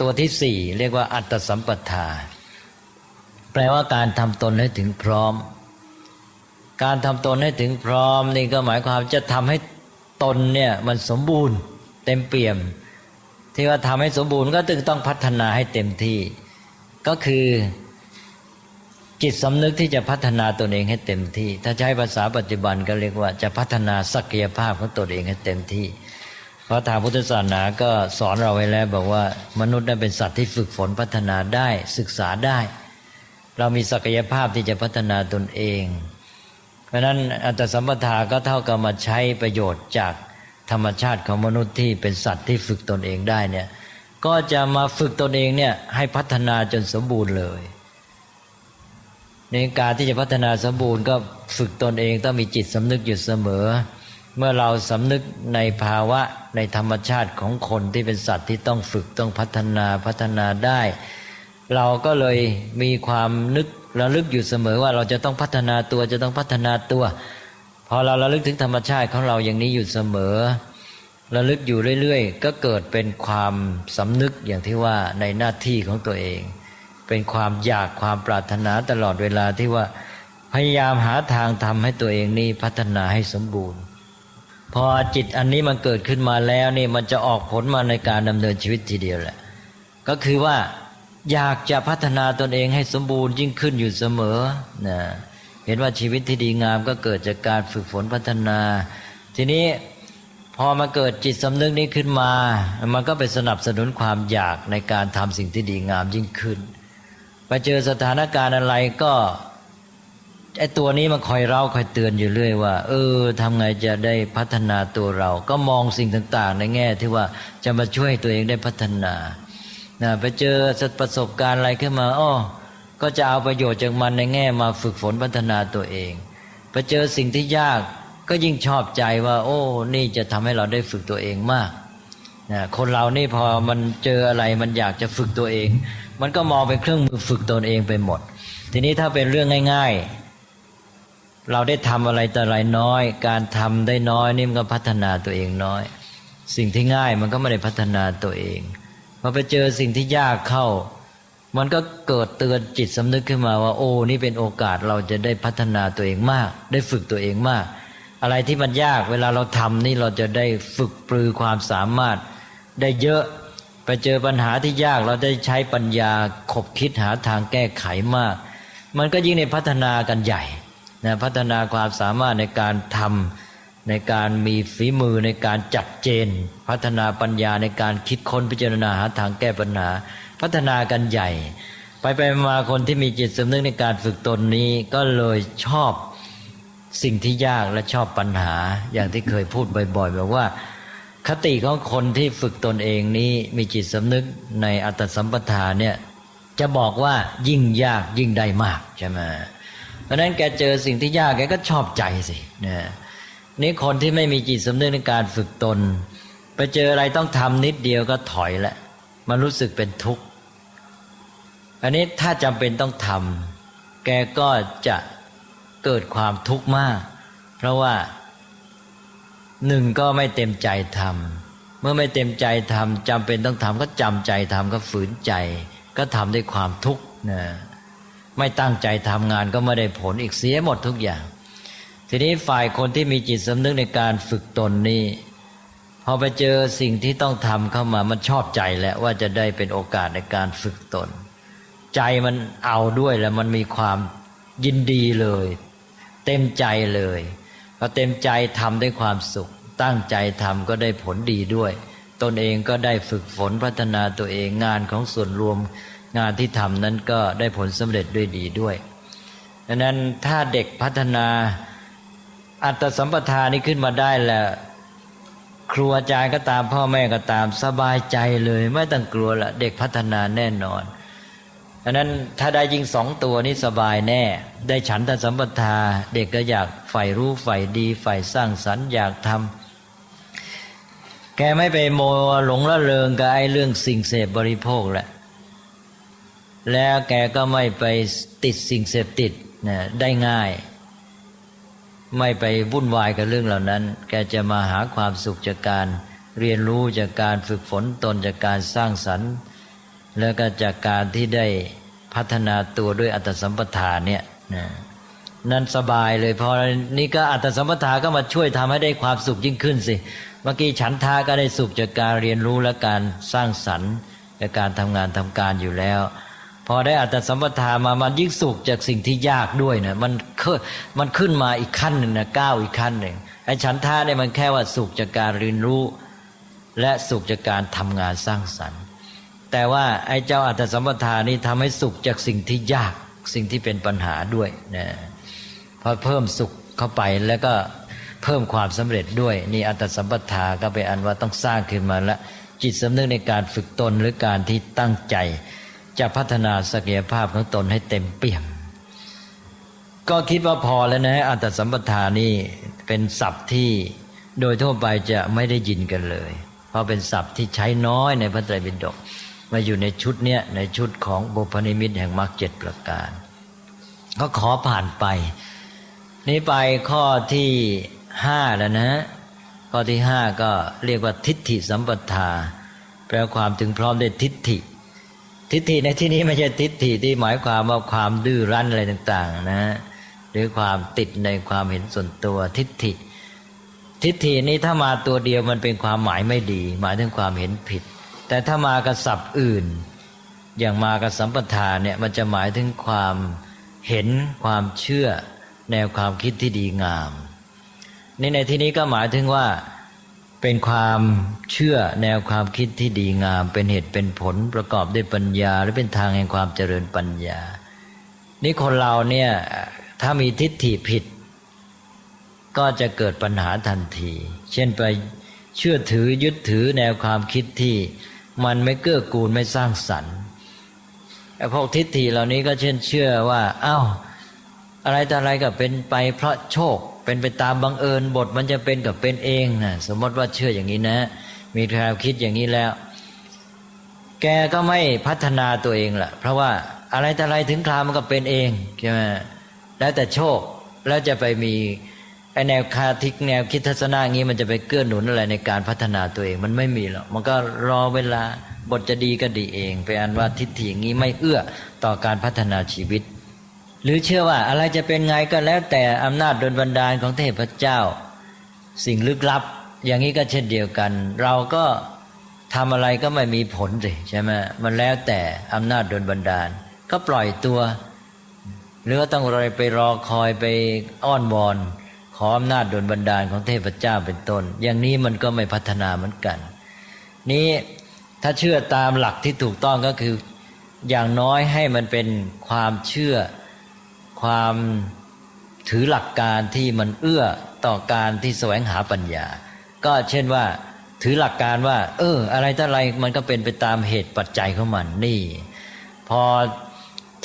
ตัวที่สี่เรียกว่าอัตสัมปทา แปลว่าการทำตนให้ถึงพร้อม การทำตนให้ถึงพร้อม นี่ก็หมายความจะทำให้ตนเนี่ยมันสมบูรณ์เต็มเปี่ยม ที่ว่าทำให้สมบูรณ์ก็ตึงต้องพัฒนาให้เต็มที่ ก็คือจิตสำนึกที่จะพัฒนาตนเองให้เต็มที่ ถ้าใช้ภาษาปัจจุบันก็เรียกว่าจะพัฒนาศักยภาพของตนเองให้เต็มที่ เพราะทางพุทธศาสนาก็สอนเราไว้แล้วบอกว่ามนุษย์นั้นเป็นสัตว์ที่ฝึกฝนพัฒนาได้ศึกษาได้ เรามีศักยภาพที่จะพัฒนาตนเอง เพราะนั้นอัตสัมปทาก็เท่ากับมาใช้ประโยชน์จาก ธรรมชาติของมนุษย์ที่เป็นสัตว์ที่ฝึกตนเองได้เนี่ยก็จะมาฝึกตนเองเนี่ยให้พัฒนาจนสมบูรณ์เลยในการที่จะพัฒนาสมบูรณ์ก็ฝึกตนเองต้องมีจิตสำนึกอยู่เสมอ เมื่อเราสำนึกในภาวะในธรรมชาติของคนที่เป็นสัตว์ที่ต้องฝึกต้องพัฒนาพัฒนาได้ เราก็เลยมีความนึกระลึกอยู่เสมอว่าเราจะต้องพัฒนาตัวจะต้องพัฒนาตัว อเราระลึกถึงธรรมชาติของเราอย่างนี้อยู่เสมอระลึกอยู่เรื่อยๆ ก็เกิดเป็นความสำนึกอย่างที่ว่าในหน้าที่ของตัวเอง เป็นความอยากความปรารถนาตลอดเวลาที่ว่าพยายามหาทางทำให้ตัวเองนี่พัฒนาให้สมบูรณ์ พอจิตอันนี้มันเกิดขึ้นมาแล้วนี่มันจะออกผลมาในการดำเนินชีวิตทีเดียวแหละ ก็คือว่าอยากจะพัฒนาตนเองให้สมบูรณ์ยิ่งขึ้นอยู่เสมอนะ เห็นว่าชีวิตที่ดีงามก็เกิดจากการฝึกฝนพัฒนา ทีนี้พอมาเกิดจิตสำนึกนี้ขึ้นมา มันก็ไปสนับสนุนความอยากในการทำสิ่งที่ดีงามยิ่งขึ้นไปเจอสถานการณ์อะไรก็ไอตัวนี้มันคอยเราคอยเตือนอยู่เรื่อยว่า เออทำไงจะได้พัฒนาตัวเรา ก็มองสิ่งต่าง ๆ ในแง่ที่ว่าจะมาช่วยตัวเองได้พัฒนานะไปเจอประสบการณ์อะไรขึ้นมาอ้อ ก็จะเอาประโยชน์จากมันในแง่มาฝึกฝนพัฒนาตัวเองไปเจอสิ่งที่ยากก็ยิ่งชอบใจว่า โอ้ นี่จะทำให้เราได้ฝึกตัวเองมากนะคนเรานี่พอมันเจออะไรมันอยากจะฝึกตัวเอง มันก็มองเป็นเครื่องมือฝึกตนเองไปหมด ทีนี้ถ้าเป็นเรื่องง่าย ๆ เราได้ทำอะไรแต่ไรน้อย การทำได้น้อยนี่มันก็พัฒนาตัวเองน้อย สิ่งที่ง่ายมันก็ไม่ได้พัฒนาตัวเองพอไปเจอสิ่งที่ยากเข้า มันก็เกิดเตือนจิตสำนึกขึ้นมาว่า โอ้นี่เป็นโอกาสเราจะได้พัฒนาตัวเองมาก ได้ฝึกตัวเองมาก อะไรที่มันยากเวลาเราทำนี่เราจะได้ฝึกปรือความสามารถ ได้เยอะไปเจอปัญหาที่ยากเราได้ใช้ปัญญาขบคิดหาทางแก้ไขมาก มันก็ยิ่งในพัฒนากันใหญ่นะพัฒนาความสามารถในการทำในการมีฝีมือในการจัดเจน พัฒนาปัญญาในการคิดค้นพิจารณาหาทางแก้ปัญหา พัฒนากันใหญ่ ไปไปมาคนที่มีจิตสำนึกในการฝึกตนนี้ก็เลยชอบสิ่งที่ยากและชอบปัญหา อย่างที่เคยพูดบ่อยๆแบบว่า คติของคนที่ฝึกตนเองนี้มีจิตสำนึกในอัตสัมปทาเนี่ยจะบอกว่ายิ่งยากยิ่งได้มากใช่ไหมเพราะนั้นแกเจอสิ่งที่ยากแกก็ชอบใจสินะนี่คนที่ไม่มีจิตสำนึกในการฝึกตน ไปเจออะไรต้องทำนิดเดียวก็ถอยละ มันรู้สึกเป็นทุกข์ อันนี้ถ้าจำเป็นต้องทำแกก็จะเกิดความทุกข์มาก เพราะว่าหนึ่งก็ไม่เต็มใจทำเมื่อไม่เต็มใจทำจำเป็นต้องทำก็จำใจทำก็ฝืนใจ ก็ทำด้วยความทุกข์นะไม่ตั้งใจทำงานก็ไม่ได้ผลอีกเสียหมดทุกอย่าง ทีนี้ฝ่ายคนที่มีจิตสำนึกในการฝึกตนนี้ พอไปเจอสิ่งที่ต้องทำเข้ามามันชอบใจแล้วว่าจะได้เป็นโอกาสในการฝึกตน ใจมันเอาด้วยแล้วมันมีความยินดีเลย เต็มใจเลยพอเต็มใจทำด้วยความสุข ตั้งใจทำก็ได้ผลดีด้วย ตนเองก็ได้ฝึกฝนพัฒนาตัวเองงานของส่วนรวมงานที่ทำนั้นก็ได้ผลสำเร็จด้วยดีด้วยดังนั้นถ้าเด็กพัฒนาอัตสัมปทานี้ขึ้นมาได้แล้ว ครูอาจารย์ก็ตามพ่อแม่ก็ตามสบายใจเลย ไม่ต้องกลัวละเด็กพัฒนาแน่นอนดังนั้นถ้าได้ยิงสองตัวนี้สบายแน่ ได้ฉันทสัมปทา เด็กก็อยากใฝ่รู้ใฝ่ดีใฝ่สร้างสรรค์อยากทำแกไม่ไปโมหลงละเริงกับไอ้เรื่องสิ่งเสพบริโภคแหละแล้วแกก็ไม่ไปติดสิ่งเสพติดนะได้ง่าย ไม่ไปวุ่นวายกับเรื่องเหล่านั้น แกจะมาหาความสุขจากการเรียนรู้จากการฝึกฝนตนจากการสร้างสรรค์ แล้วก็จากการที่ได้พัฒนาตัวด้วยอัตสัมปทานเนี่ยนั่นสบายเลยพอนี่ก็อัตสัมปทาก็มาช่วยทำให้ได้ความสุขยิ่งขึ้นสิ เมื่อกี้ฉันทาก็ได้สุขจากการเรียนรู้และการสร้างสรรค์จากการทำงานทำการอยู่แล้ว พอได้อัตสัมปทามามันยิ่งสุขจากสิ่งที่ยากด้วยนะมันมันขึ้นมาอีกขั้นหนึ่งนะก้าวอีกขั้นหนึ่งไอ้ฉันท่าเนี่ยมันแค่ว่าสุขจากการเรียนรู้ และสุขจากการทำงานสร้างสรรค์ แต่ว่าไอ้เจ้าอัตสัมปทานี่ทำให้สุขจากสิ่งที่ยากสิ่งที่เป็นปัญหาด้วยนะพอเพิ่มสุขเข้าไปแล้วก็เพิ่มความสำเร็จด้วยนี่อัตสัมปทาก็เป็นอันว่าต้องสร้างขึ้นมาล้วจิตสำนึกในการฝึกตนหรือการที่ตั้งใจ จะพัฒนาศักยภาพของตนให้เต็มเปี่ยม ก็คิดว่าพอแล้วนะอัตสัมปทานี่เป็นศัพท์ที่โดยทั่วไปจะไม่ได้ยินกันเลย เพราะเป็นศัพท์ที่ใช้น้อยในพระไตรปิฎกมาอยู่ในชุดเนี้ยในชุดของบุพนิมิตแห่งมรรคเจ็ดประการ ก็ขอผ่านไป นี้ไปข้อที่ห้าแล้วนะ ข้อที่ห้าก็เรียกว่าทิฏฐิสัมปทา แปลความถึงพร้อมด้วยทิฏฐิ ทิฏฐิในที่นี้ไม่ใช่ทิฏฐิที่หมายความว่าความดื้อรั้นอะไรต่าง ๆ นะ หรือความติดในความเห็นส่วนตัวทิฏฐิ ทิฏฐินี้ถ้ามาตัวเดียวมันเป็นความหมายไม่ดี หมายถึงความเห็นผิด แต่ถ้ามากระสับอื่น อย่างมากระสัมปทานเนี่ยมันจะหมายถึงความเห็นความเชื่อแนวความคิดที่ดีงามนี่ในที่นี้ก็หมายถึงว่า เป็นความเชื่อแนวความคิดที่ดีงาม เป็นเหตุเป็นผลประกอบด้วยปัญญา หรือเป็นทางแห่งความเจริญปัญญา นี่คนเราเนี่ยถ้ามีทิฏฐิผิด ก็จะเกิดปัญหาทันที เช่นไปเชื่อถือยึดถือแนวความคิดที่มันไม่เกื้อกูลไม่สร้างสรรค์ไอ้พวกทิฏฐิเหล่านี้ก็เช่นเชื่อว่าอา้าวอะไรแต่อะไรก็เป็นไปเพราะโชค เป็นไปตามบังเอิญบทมันจะเป็นกับเป็นเองนะสมมติว่าเชื่ออย่างนี้นะ มีความคิดอย่างนี้แล้ว แกก็ไม่พัฒนาตัวเองละเพราะว่าอะไรแต่อะไรถึงคราวมันก็เป็นเองใช่ไหมแล้วแต่โชคแล้วจะไปมีไอแนวคาทิกแนวคิดทัศนะงี้มันจะไปเกื้อหนุนอะไรในการพัฒนาตัวเองมันไม่มีหรอกมันก็รอเวลาบทจะดีก็ดีเองเป็นอันว่าทิฏฐิอย่างนี้ไม่เอื้อต่อการพัฒนาชีวิต หรือเชื่อว่าอะไรจะเป็นไงก็แล้วแต่อำนาจโดลบันดาลของเทพเจ้า สิ่งลึกลับ อย่างนี้ก็เช่นเดียวกัน เราก็ทำอะไรก็ไม่มีผลสิใช่ไหมมันแล้วแต่อำนาจโดลบันดาล ก็ปล่อยตัว หรือต้องรอไปรอคอยไปอ้อนวอนขออำนาจโดลบันดาลของเทพเจ้าเป็นต้น อย่างนี้มันก็ไม่พัฒนาเหมือนกัน นี้ถ้าเชื่อตามหลักที่ถูกต้องก็คือ อย่างน้อยให้มันเป็นความเชื่อ ความถือหลักการที่มันเอื้อต่อการที่แสวงหาปัญญา ก็เช่นว่า ถือหลักการว่า เออ อะไรต่ออะไรมันก็เป็นไปตามเหตุปัจจัยของมันนี่ พอ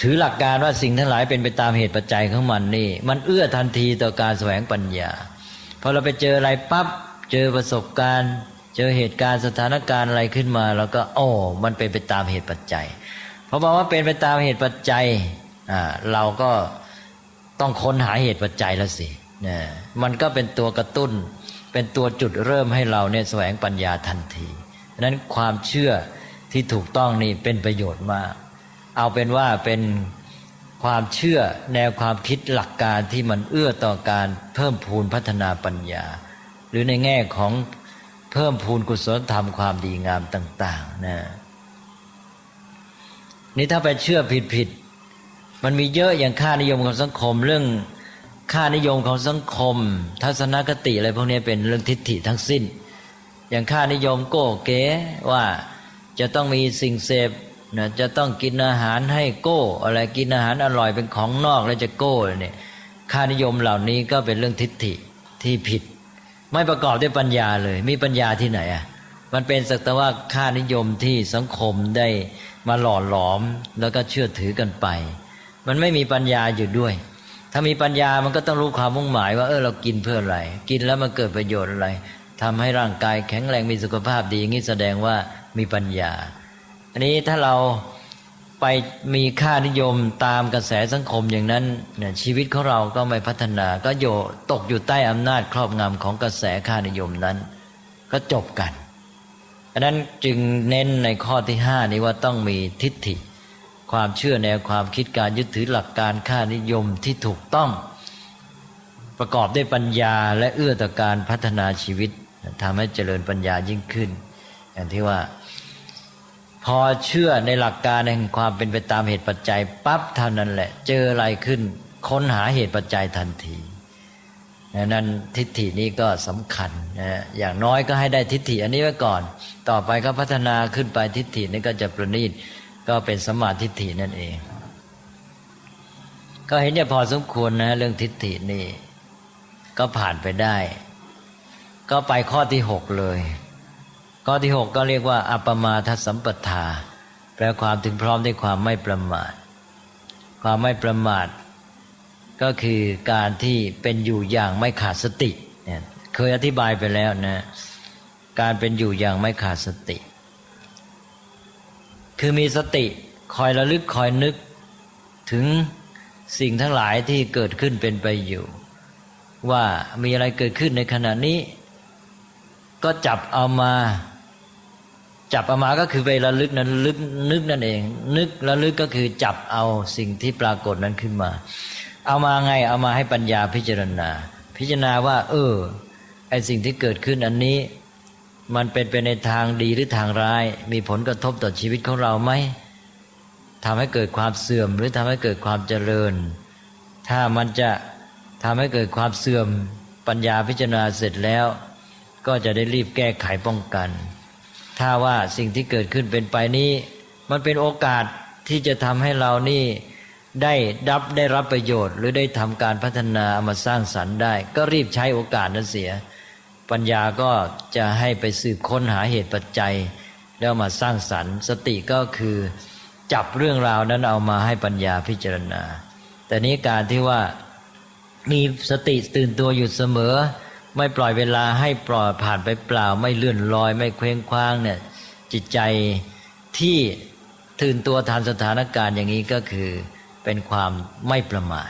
ถือหลักการว่าสิ่งทั้งหลายเป็นไปตามเหตุปัจจัยของมันนี่ มันเอื้อทันทีต่อการแสวงปัญญาพอเราไปเจออะไรปั๊บเจอประสบการณ์ เจอเหตุการณ์สถานการณ์อะไรขึ้นมา แล้วก็โอ้มันเป็นไปตามเหตุปัจจัยพอบอกว่าเป็นไปตามเหตุปัจจัย เราก็ต้องค้นหาเหตุปัจจัยแล้วสินะมันก็เป็นตัวกระตุ้น เป็นตัวจุดเริ่มให้เราเนี่ยแสวงปัญญาทันทีนั้นความเชื่อที่ถูกต้องนี่เป็นประโยชน์มาก เอาเป็นว่าเป็นความเชื่อแนวความคิดหลักการที่มันเอื้อต่อการเพิ่มพูนพัฒนาปัญญา หรือในแง่ของเพิ่มพูนกุศลธรรมความดีงามต่าง ๆนะนี่ถ้าไปเชื่อผิดๆ มันมีเยอะอย่างค่านิยมของสังคม เรื่องค่านิยมของสังคม ทัศนคติอะไรพวกนี้เป็นเรื่องทิฏฐิทั้งสิ้น อย่างค่านิยมโก้เก๋ว่าจะต้องมีสิ่งเสพนะจะต้องกินอาหารให้โก้ อะไรกินอาหารอร่อยเป็นของนอกแล้วจะโก้เนี่ยค่านิยมเหล่านี้ก็เป็นเรื่องทิฏฐิที่ผิด ไม่ประกอบด้วยปัญญาเลย มีปัญญาที่ไหนอะมันเป็นสักแต่ว่าค่านิยมที่สังคมได้มาหล่อหลอมแล้วก็เชื่อถือกันไป มันไม่มีปัญญาอยู่ด้วย ถ้ามีปัญญามันก็ต้องรู้ความมุ่งหมายว่าเออเรากินเพื่ออะไร กินแล้วมันเกิดประโยชน์อะไรทำให้ร่างกายแข็งแรงมีสุขภาพดีอย่างนี้แสดงว่ามีปัญญา อันนี้ถ้าเราไปมีค่านิยมตามกระแสสังคมอย่างนั้นเนี่ยชีวิตของเราก็ไม่พัฒนา ก็โยตกอยู่ใต้อำนาจครอบงำของกระแสค่านิยมนั้น ก็จบกันอันนั้นจึงเน้นในข้อที่ห้านี้ว่าต้องมีทิฏฐิ ความเชื่อแนวความคิดการยึดถือหลักการค่านิยมที่ถูกต้อง ประกอบด้วยปัญญาและเอื้อต่อการพัฒนาชีวิตทำให้เจริญปัญญายิ่งขึ้น อย่างที่ว่า พอเชื่อในหลักการแห่งความเป็นไปตามเหตุปัจจัยปั๊บเท่านั้นแหละ เจออะไรขึ้น ค้นหาเหตุปัจจัยทันทีดังนั้นทิฏฐินี้ก็สำคัญนะอย่างน้อยก็ให้ได้ทิฏฐิอันนี้ไว้ก่อน ต่อไปก็พัฒนาขึ้นไปทิฏฐินี้ก็จะประณีต ก็เป็นสมาทิฏฐินั่นเอง ก็เห็นจะพอสมควรนะเรื่องทิฏฐินี่ ก็ผ่านไปได้ ก็ไปข้อที่หกเลย ข้อที่หกก็เรียกว่า อัปมาทสัมปทา แปลความถึงพร้อมด้วยความไม่ประมาท ความไม่ประมาท ก็คือการที่เป็นอยู่อย่างไม่ขาดสติเนี่ยเคยอธิบายไปแล้วนะ การเป็นอยู่อย่างไม่ขาดสติ คือมีสติคอยระลึกคอยนึก ถึงสิ่งทั้งหลายที่เกิดขึ้นเป็นไปอยู่ ว่ามีอะไรเกิดขึ้นในขณะนี้ ก็จับเอามา จับเอามาก็คือไประลึกนั้นลึกนึกนั่นเอง นึกระลึกก็คือจับเอาสิ่งที่ปรากฏนั้นขึ้นมา เอามาไงเอามาให้ปัญญาพิจารณา พิจารณาว่า เออไอสิ่งที่เกิดขึ้นอันนี้ มันเป็นไปในทางดีหรือทางร้าย มีผลกระทบต่อชีวิตของเราไหมทำให้เกิดความเสื่อมหรือทำให้เกิดความเจริญ ถ้ามันจะทำให้เกิดความเสื่อมปัญญาพิจารณาเสร็จแล้ว ก็จะได้รีบแก้ไขป้องกัน ถ้าว่าสิ่งที่เกิดขึ้นเป็นไปนี้ มันเป็นโอกาสที่จะทำให้เรานี่ได้รับได้รับประโยชน์ หรือได้ทำการพัฒนาเอามาสร้างสรรค์ได้ ก็รีบใช้โอกาสนั้นเสีย ปัญญาก็จะให้ไปสืบค้นหาเหตุปัจจัย แล้วมาสร้างสรรค์ สติก็คือจับเรื่องราวนั้นเอามาให้ปัญญาพิจารณา แต่นี้การที่ว่ามีสติตื่นตัวอยู่เสมอ ไม่ปล่อยเวลาให้ปล่อยผ่านไปเปล่า ไม่เลื่อนลอย ไม่เคว้งคว้างเนี่ยจิตใจที่ตื่นตัวทันสถานการณ์อย่างนี้ก็คือเป็นความไม่ประมาท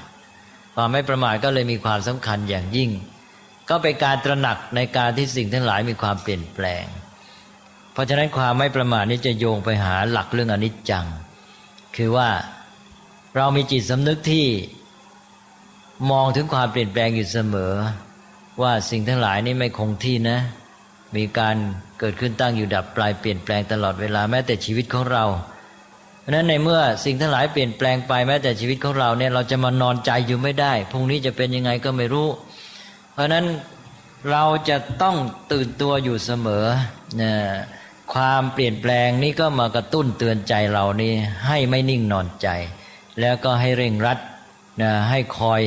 ความไม่ประมาทก็เลยมีความสำคัญอย่างยิ่ง ก็เป็นการตระหนักในการที่สิ่งทั้งหลายมีความเปลี่ยนแปลง เพราะฉะนั้นความไม่ประมาทนี้จะโยงไปหาหลักเรื่องอนิจจัง คือว่าเรามีจิตสำนึกที่มองถึงความเปลี่ยนแปลงอยู่เสมอ ว่าสิ่งทั้งหลายนี้ไม่คงที่นะ มีการเกิดขึ้นตั้งอยู่ดับปลายเปลี่ยนแปลงตลอดเวลาแม้แต่ชีวิตของเราเพราะนั้นในเมื่อสิ่งทั้งหลายเปลี่ยนแปลงไปแม้แต่ชีวิตของเราเนี่ยเราจะมานอนใจอยู่ไม่ได้พรุ่งนี้จะเป็นยังไงก็ไม่รู้ ราะนั้นเราจะต้องตื่นตัวอยู่เสมอนะความเปลี่ยนแปลงนี้ก็มากระตุ้นเตือนใจเรานี่ให้ไม่นิ่งนอนใจ แล้วก็ให้เร่งรัดนะให้คอย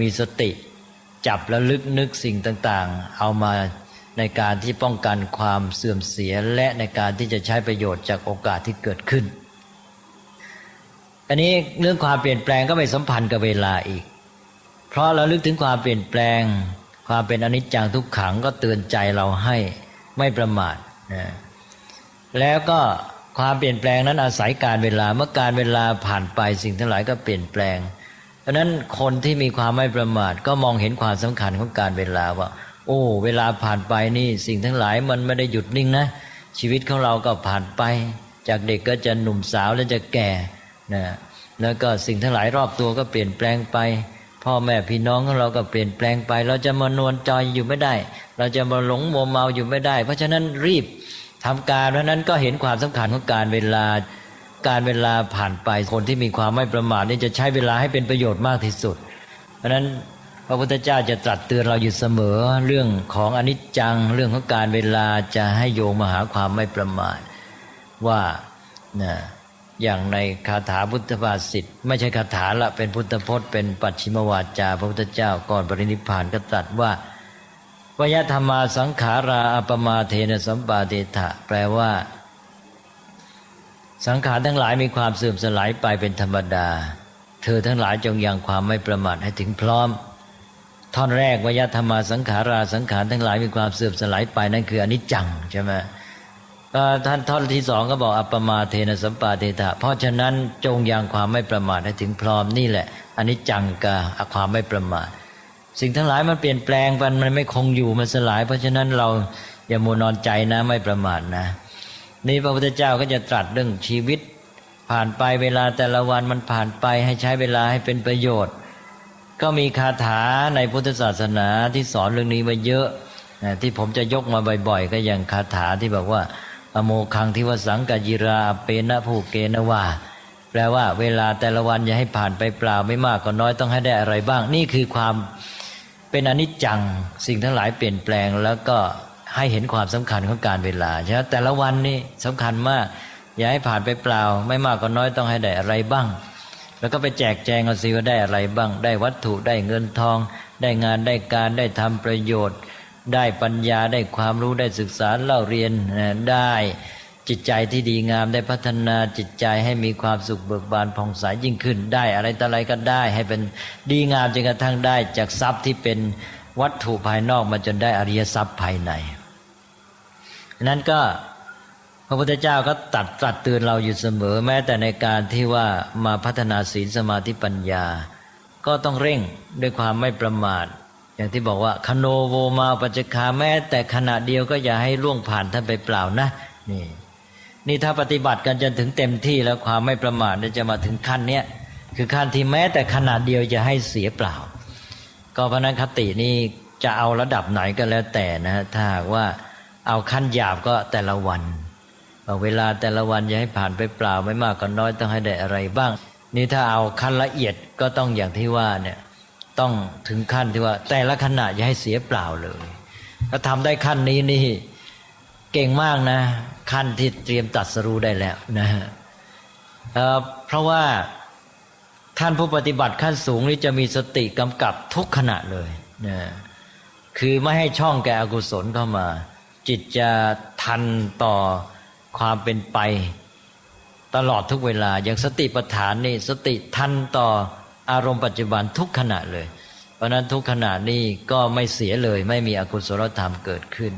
มีสติ จับและลึกนึกสิ่งต่างๆ เอามาในการที่ป้องกันความเสื่อมเสียและในการที่จะใช้ประโยชน์จากโอกาสที่เกิดขึ้น อันนี้เรื่องความเปลี่ยนแปลงก็ไม่สัมพันธ์กับเวลาอีก เพราะเราลึกถึงความเปลี่ยนแปลง ความเป็นอนิจจังทุกขังก็เตือนใจเราให้ไม่ประมาทนะแล้วก็ความเปลี่ยนแปลงนั้นอาศัยการเวลาเมื่อการเวลาผ่านไปสิ่งทั้งหลายก็เปลี่ยนแปลง เพราะนั้นคนที่มีความไม่ประมาทก็มองเห็นความสำคัญของการเวลาว่า โอ้ เวลาผ่านไปนี่สิ่งทั้งหลายมันไม่ได้หยุดนิ่งนะ ชีวิตของเราก็ผ่านไป จากเด็กก็จะหนุ่มสาวแล้วจะแก่นะแล้วก็สิ่งทั้งหลายรอบตัวก็เปลี่ยนแปลงไป พ่อแม่พี่น้องของเราก็เปลี่ยนแปลงไป เราจะมานวลจอยอยู่ไม่ได้ เราจะมาหลงมัวเมาอยู่ไม่ได้ เพราะฉะนั้นรีบทำการเพราะนั้นก็เห็นความสำคัญของการเวลาการเวลาผ่านไปคนที่มีความไม่ประมาทนี่จะใช้เวลาให้เป็นประโยชน์มากที่สุด เพราะนั้นพระพุทธเจ้าจะตรัสเตือนเราอยู่เสมอเรื่องของอนิจจังเรื่องของการเวลาจะให้โยงมาหาความไม่ประมาทว่านะ อย่างในคาถาพุทธภาษิตไม่ใช่คาถาละเป็นพุทธพจน์เป็นปัจฉิมวาจา พระพุทธเจ้าก่อนปรินิพานก็ตรัสว่าวยธรรมาสังขาราอปมาเทนสัมปาเดถะแปลว่า สังขารทั้งหลายมีความเสื่อมสลายไปเป็นธรรมดา เธอทั้งหลายจงยังความไม่ประมาทให้ถึงพร้อม ท่อนแรกวยธรรมาสังขาราสังขารทั้งหลายมีความเสื่อมสลายไปนั่นคืออนิจจังใช่ไหม ท่านท่อนที่สองก็บอกอัปมาเทนะสัมปาเทถะเพราะฉะนั้นจงยังความไม่ประมาทให้ถึงพร้อมนี่แหละอันิจจังกับความไม่ประมาท สิ่งทั้งหลายมันเปลี่ยนแปลงมันมันไม่คงอยู่มันสลาย เพราะฉะนั้นเราอย่ามัวนอนใจนะไม่ประมาทนะ นี่พระพุทธเจ้าก็จะตรัสเรื่องชีวิต ผ่านไปเวลาแต่ละวันมันผ่านไปให้ใช้เวลาให้เป็นประโยชน์ ก็มีคาถาในพุทธศาสนาที่สอนเรื่องนี้มาเยอะที่ผมจะยกมาบ่อย ๆ ก็อย่างคาถาที่บอกว่า อโมคังทิวสังกยิราเปนะผูเกนว่าแปลว่า เวลาแต่ละวันอย่าให้ผ่านไปเปล่าไม่มากก็น้อยต้องให้ได้อะไรบ้าง นี่คือความเป็นอนิจจังสิ่งทั้งหลายเปลี่ยนแปลง แล้วก็ให้เห็นความสำคัญของการเวลาใช่ไหมแต่ละวันนี่สำคัญมาก อย่าให้ผ่านไปเปล่า ไม่มากก็น้อยต้องให้ได้อะไรบ้าง แล้วก็ไปแจกแจงเอาสิว่าได้อะไรบ้าง ได้วัตถุได้เงินทอง ได้งานได้การได้ทำประโยชน์ ได้ปัญญาได้ความรู้ได้ศึกษาเล่าเรียนได้จิตใจที่ดีงามได้พัฒนาจิตใจให้มีความสุขเบิกบานผ่องใสยยิ่งขึ้นได้อะไรต่ออะไรก็ได้ ให้เป็นดีงามจนกระทั่งได้จากทรัพย์ที่เป็นวัตถุภายนอกมาจนได้อริยทรัพย์ภายในนั้นก็พระพุทธเจ้าก็ตัดตรัสเตือนเราอยู่เสมอ แม้แต่ในการที่ว่ามาพัฒนาศีลสมาธิปัญญา ก็ต้องเร่งด้วยความไม่ประมาท อย่างที่บอกว่าคโนโวมาปัจจคาแม้แต่ขณะเดียวก็อย่าให้ล่วงผ่านท่านไปเปล่านะนี่นี่ถ้าปฏิบัติกันจนถึงเต็มที่แล้วความไม่ประมาทจะมาถึงขั้นเนี้ยคือขั้นที่แม้แต่ขนาดเดียวจะให้เสียเปล่า ก็พระนันคตินี่จะเอาระดับไหนก็แล้วแต่นะถ้าว่าเอาขั้นหยาบก็แต่ละวันเวลาแต่ละวันอย่าให้ผ่านไปเปล่าไม่มากก็น้อยต้องให้ได้อะไรบ้าง นี่ถ้าเอาขั้นละเอียดก็ต้องอย่างที่ว่าเนี่ย ต้องถึงขั้นที่ว่า แต่ละขณะอย่าให้เสียเปล่าเลยถ้าทำได้ขั้นนี้นี่เก่งมากนะ ขั้นที่เตรียมตัดสรู้ได้แล้วนะฮะเพราะว่าท่านผู้ปฏิบัติขั้นสูงนี้จะมีสติกำกับทุกขณะเลยนะคือไม่ให้ช่องแก่อกุศลเข้ามา จิตจะทันต่อความเป็นไป ตลอดทุกเวลาอย่างสติปัฏฐานนี่สติทันต่อ อารมณ์ปัจจุบันทุกขณะเลย เพราะนั้นทุกขณะนี้ก็ไม่เสียเลย ไม่มีอกุศลธรรมเกิดขึ้น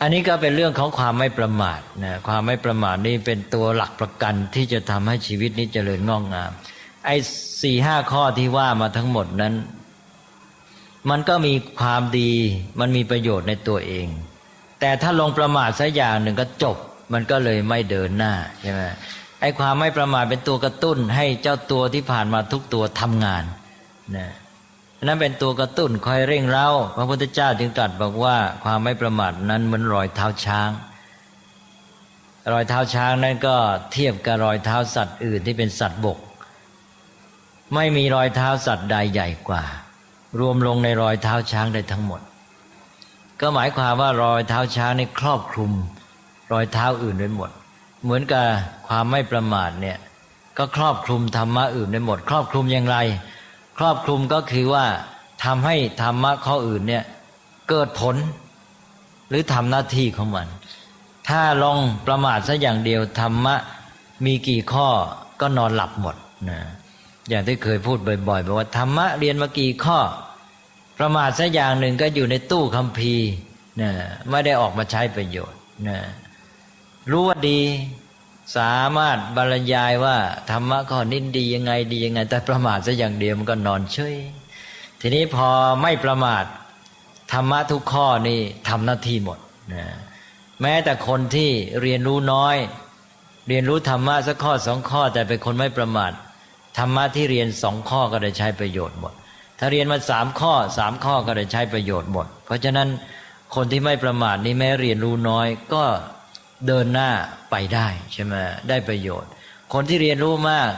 อันนี้ก็เป็นเรื่องของความไม่ประมาทนะความไม่ประมาทนี่เป็นตัวหลักประกันที่จะทำให้ชีวิตนี้เจริญงอกงาม ไอ้สี่ห้าข้อที่ว่ามาทั้งหมดนั้น มันก็มีความดีมันมีประโยชน์ในตัวเอง แต่ถ้าลงประมาทสักอย่างหนึ่งก็จบมันก็เลยไม่เดินหน้าใช่ไหม ไอ้ความไม่ประมาทเป็นตัวกระตุ้น ให้เจ้าตัวที่ผ่านมาทุกตัวทำงานนะนั่นเป็นตัวกระตุ้นคอยเร่งเร้าพระพุทธเจ้าจึงตรัสบอกว่า ความไม่ประมาทนั้นเหมือนรอยเท้าช้าง รอยเท้าช้างนั้นก็เทียบกับรอยเท้าสัตว์อื่นที่เป็นสัตว์บก ไม่มีรอยเท้าสัตว์ใดใหญ่กว่า รวมลงในรอยเท้าช้างได้ทั้งหมด ก็หมายความว่ารอยเท้าช้างนี่ครอบคลุม รอยเท้าอื่นไว้หมด เหมือนกับความไม่ประมาทเนี่ย ก็ครอบคลุมธรรมะอื่นได้หมด ครอบคลุมอย่างไร ครอบคลุมก็คือว่าทำให้ธรรมะข้ออื่นเนี่ยเกิดผล หรือทำหน้าที่ของมัน ถ้าลองประมาทสัอย่างเดียวธรรมะมีกี่ข้อก็นอนหลับหมดนะอย่างที่เคยพูดบ่อยๆบอกว่าธรรมะเรียนมากี่ข้อ ประมาทสัอย่างหนึ่งก็อยู่ในตู้คัมภีร์นะไม่ได้ออกมาใช้ประโยชน์นะ รู้ว่าดี สามารถบรรยายว่าธรรมะข้อนี้ดียังไงดียังไง แต่ประมาทซะอย่างเดียวมันก็นอนเฉยทีนี้พอไม่ประมาทธรรมะทุกข้อนี่ทำหน้าที่หมดนะแม้แต่คนที่เรียนรู้น้อย เรียนรู้ธรรมะสักข้อสองข้อ แต่เป็นคนไม่ประมาทธรรมะที่เรียนสองข้อก็ได้ใช้ประโยชน์หมด ถ้าเรียนมาสามข้อสามข้อก็ได้ใช้ประโยชน์หมด เพราะฉะนั้นคนที่ไม่ประมาทนี่แม้เรียนรู้น้อยก็ เดินหน้าไปได้ใช่ไหมได้ประโยชน์ คนที่เรียนรู้มาก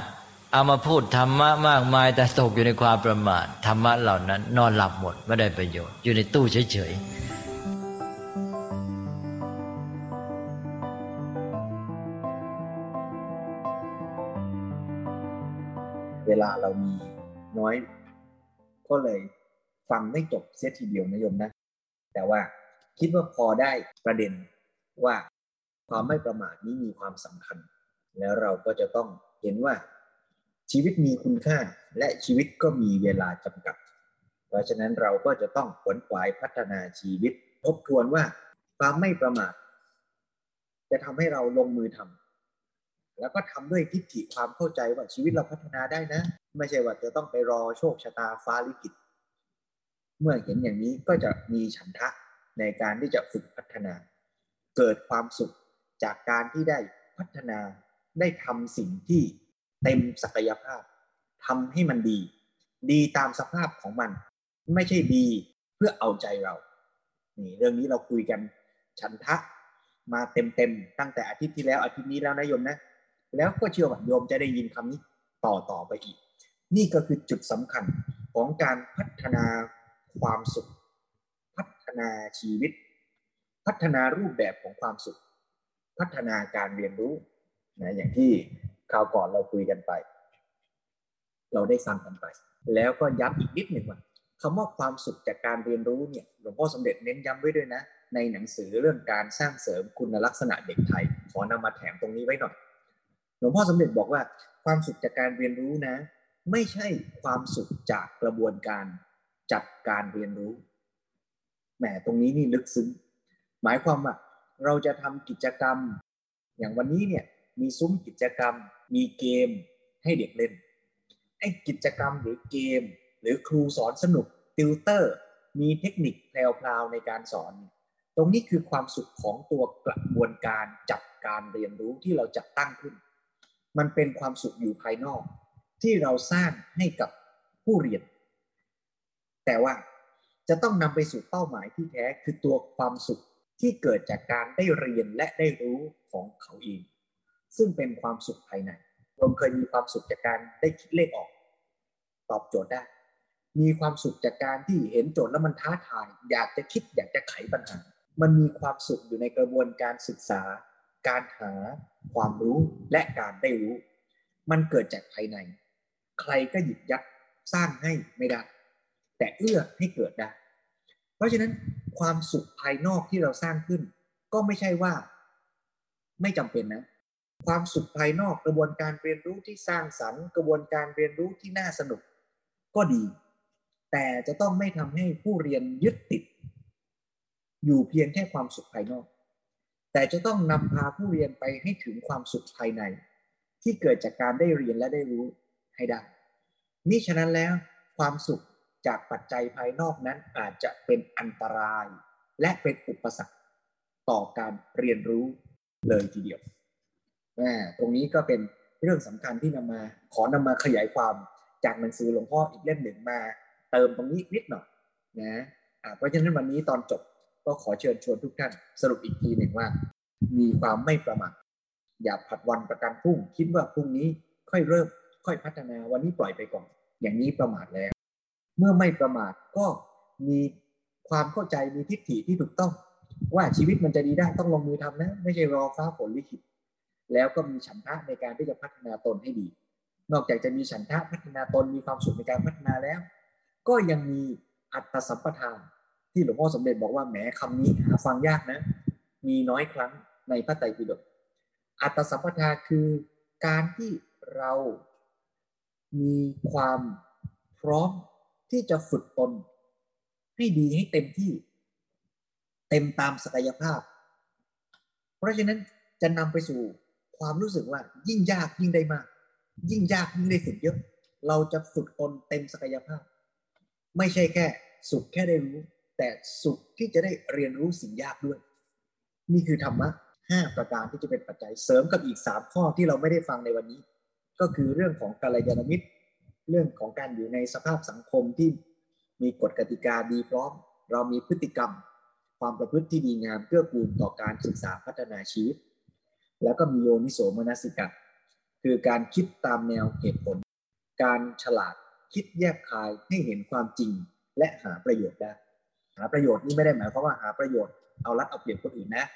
เอามาพูดธรรมะมากมาย แต่ตกอยู่ในความประมาทธรรมะเหล่านั้น นอนหลับหมดไม่ได้ประโยชน์ อยู่ในตู้เฉยๆเวลาเรามีน้อย ก็เลยฟังไม่จบเสียทีเดียวนะโยมนะ แต่ว่าคิดว่าพอได้ประเด็นว่า ความไม่ประมาทนี้มีความสำคัญ แล้วเราก็จะต้องเห็นว่าชีวิตมีคุณค่าและชีวิตก็มีเวลาจำกัด เพราะฉะนั้นเราก็จะต้องขวนขวายพัฒนาชีวิต ทบทวนว่าความไม่ประมาทจะทำให้เราลงมือทำแล้วก็ทำด้วยทิฏฐิความเข้าใจว่าชีวิตเราพัฒนาได้นะ ไม่ใช่ว่าจะต้องไปรอโชคชะตาฟ้าลิขิตเมื่อเห็นอย่างนี้ก็จะมีฉันทะในการที่จะฝึกพัฒนา เกิดความสุข จากการที่ได้พัฒนาได้ทำสิ่งที่เต็มศักยภาพทำให้มันดี ดีตามสภาพของมัน ไม่ใช่ดีเพื่อเอาใจเรา นี่เรื่องนี้เราคุยกันฉันทะมาเต็มๆตั้งแต่อาทิตย์ที่แล้วอาทิตย์นี้แล้วนะโยมนะ แล้วก็เชื่อว่าโยมจะได้ยินคำนี้ต่อต่อไปอีก นี่ก็คือจุดสำคัญของการพัฒนาความสุข พัฒนาชีวิต พัฒนารูปแบบของความสุข พัฒนาการเรียนรู้นะอย่างที่คราวก่อนเราคุยกันไป เราได้ฟังกันไป แล้วก็ย้ำอีกนิดหนึ่งว่าคำว่าความสุขจากการเรียนรู้เนี่ยหลวงพ่อสมเด็จเน้นย้ำไว้ด้วยนะ ในหนังสือเรื่องการสร้างเสริมคุณลักษณะเด็กไทย ขอนำมาแถมตรงนี้ไว้หน่อย หลวงพ่อสมเด็จบอกว่า ความสุขจากการเรียนรู้นะ ไม่ใช่ความสุขจากกระบวนการจัดการเรียนรู้แหมตรงนี้นี่ลึกซึ้งหมายความว่า เราจะทำกิจกรรม อย่างวันนี้เนี่ยมีซุ้มกิจกรรม มีเกมให้เด็กเล่นไอ้กิจกรรมหรือเกม หรือครูสอนสนุกติวเตอร์ มีเทคนิคแพรวๆในการสอน ตรงนี้คือความสุขของตัวกระบวนการจัดการเรียนรู้ที่เราจัดตั้งขึ้น มันเป็นความสุขอยู่ภายนอก ที่เราสร้างให้กับผู้เรียน แต่ว่าจะต้องนำไปสู่เป้าหมายที่แท้คือตัวความสุข ที่เกิดจากการได้เรียนและได้รู้ของเขาเอง ซึ่งเป็นความสุขภายในผมเคยมีความสุขจากการได้คิดเลขออก ตอบโจทย์ได้ มีความสุขจากการที่เห็นโจทย์แล้วมันท้าทาย อยากจะคิดอยากจะไขปัญหา มันมีความสุขอยู่ในกระบวนการศึกษา การหา ความรู้และการได้รู้ มันเกิดจากภายใน ใครก็หยิบยัดสร้างให้ไม่ได้ แต่เอื้อให้เกิดได้ เพราะฉะนั้น ความสุขภายนอกที่เราสร้างขึ้น ก็ไม่ใช่ว่า ไม่จำเป็นนะ ความสุขภายนอกกระบวนการเรียนรู้ที่สร้างสรรค์กระบวนการเรียนรู้ที่น่าสนุก ก็ดี แต่จะต้องไม่ทำให้ผู้เรียนยึดติด อยู่เพียงแค่ความสุขภายนอก แต่จะต้องนำพาผู้เรียนไปให้ถึงความสุขภายใน ที่เกิดจากการได้เรียนและได้รู้ให้ได้นี่ฉะนั้นแล้วความสุข จากปัจจัยภายนอกนั้นอาจจะเป็นอันตราย และเป็นอุปสรรคต่อการเรียนรู้เลยทีเดียวตรงนี้ก็เป็นเรื่องสำคัญที่นำมาขอนำมาขยายความจากหนังสือหลวงพ่ออีกเล่มหนึ่งมา เติมตรงนี้นิดหน่อยนะเพราะฉะนั้นวันนี้ตอนจบก็ขอเชิญชวนทุกท่านสรุปอีกทีหนึ่งว่า มีความไม่ประมาทอย่าผัดวันประกันพรุ่ง คิดว่าพรุ่งนี้ค่อยเริ่ม ค่อยพัฒนาวันนี้ปล่อยไปก่อน อย่างนี้ประมาทแล้ว เมื่อไม่ประมาทก็มีความเข้าใจมีทิฏฐิที่ถูกต้อง ว่าชีวิตมันจะดีได้ต้องลงมือทำนะ ไม่ใช่รอฟ้าฝนลิขิตแล้วก็มีฉันทะในการที่จะพัฒนาตนให้ดี นอกจากจะมีฉันทะพัฒนาตนมีความสุขในการพัฒนาแล้ว ก็ยังมีอัตสัมปทาน ที่หลวงพ่อสมเด็จบอกว่าแหมคำนี้หาฟังยากนะ มีน้อยครั้งในพระไตรปิฎกอัตสัมปทาคือการที่เรามีความพร้อม ที่จะฝึกตนให้ดีให้เต็มที่ เต็มตามศักยภาพ เพราะฉะนั้นจะนำไปสู่ความรู้สึกว่า ยิ่งยากยิ่งได้มาก ยิ่งยากยิ่งได้ฝึกเยอะ เราจะฝึกตนเต็มศักยภาพ ไม่ใช่แค่ สุขแค่ได้รู้ แต่สุขที่จะได้เรียนรู้สิ่งยากด้วย นี่คือธรรมะห้าประการที่จะเป็นปัจจัยเสริมกับอีกสามข้อที่เราไม่ได้ฟังในวันนี้ ก็คือเรื่องของกาลยานมิตร เรื่องของการอยู่ในสภาพสังคมที่มีกฎกติกาดีพร้อม เรามีพฤติกรรม ความประพฤติที่ดีงามเกื้อกูลต่อการศึกษาพัฒนาชีวิต แล้วก็มีโยนิโสมนสิกะคือการคิดตามแนวเหตุผล การฉลาดคิดแยบคายให้เห็นความจริงและหาประโยชน์ได้ หาประโยชน์นี่ไม่ได้หมายความว่าหาประโยชน์เอารัดเอาเปรียบคนอื่นนะ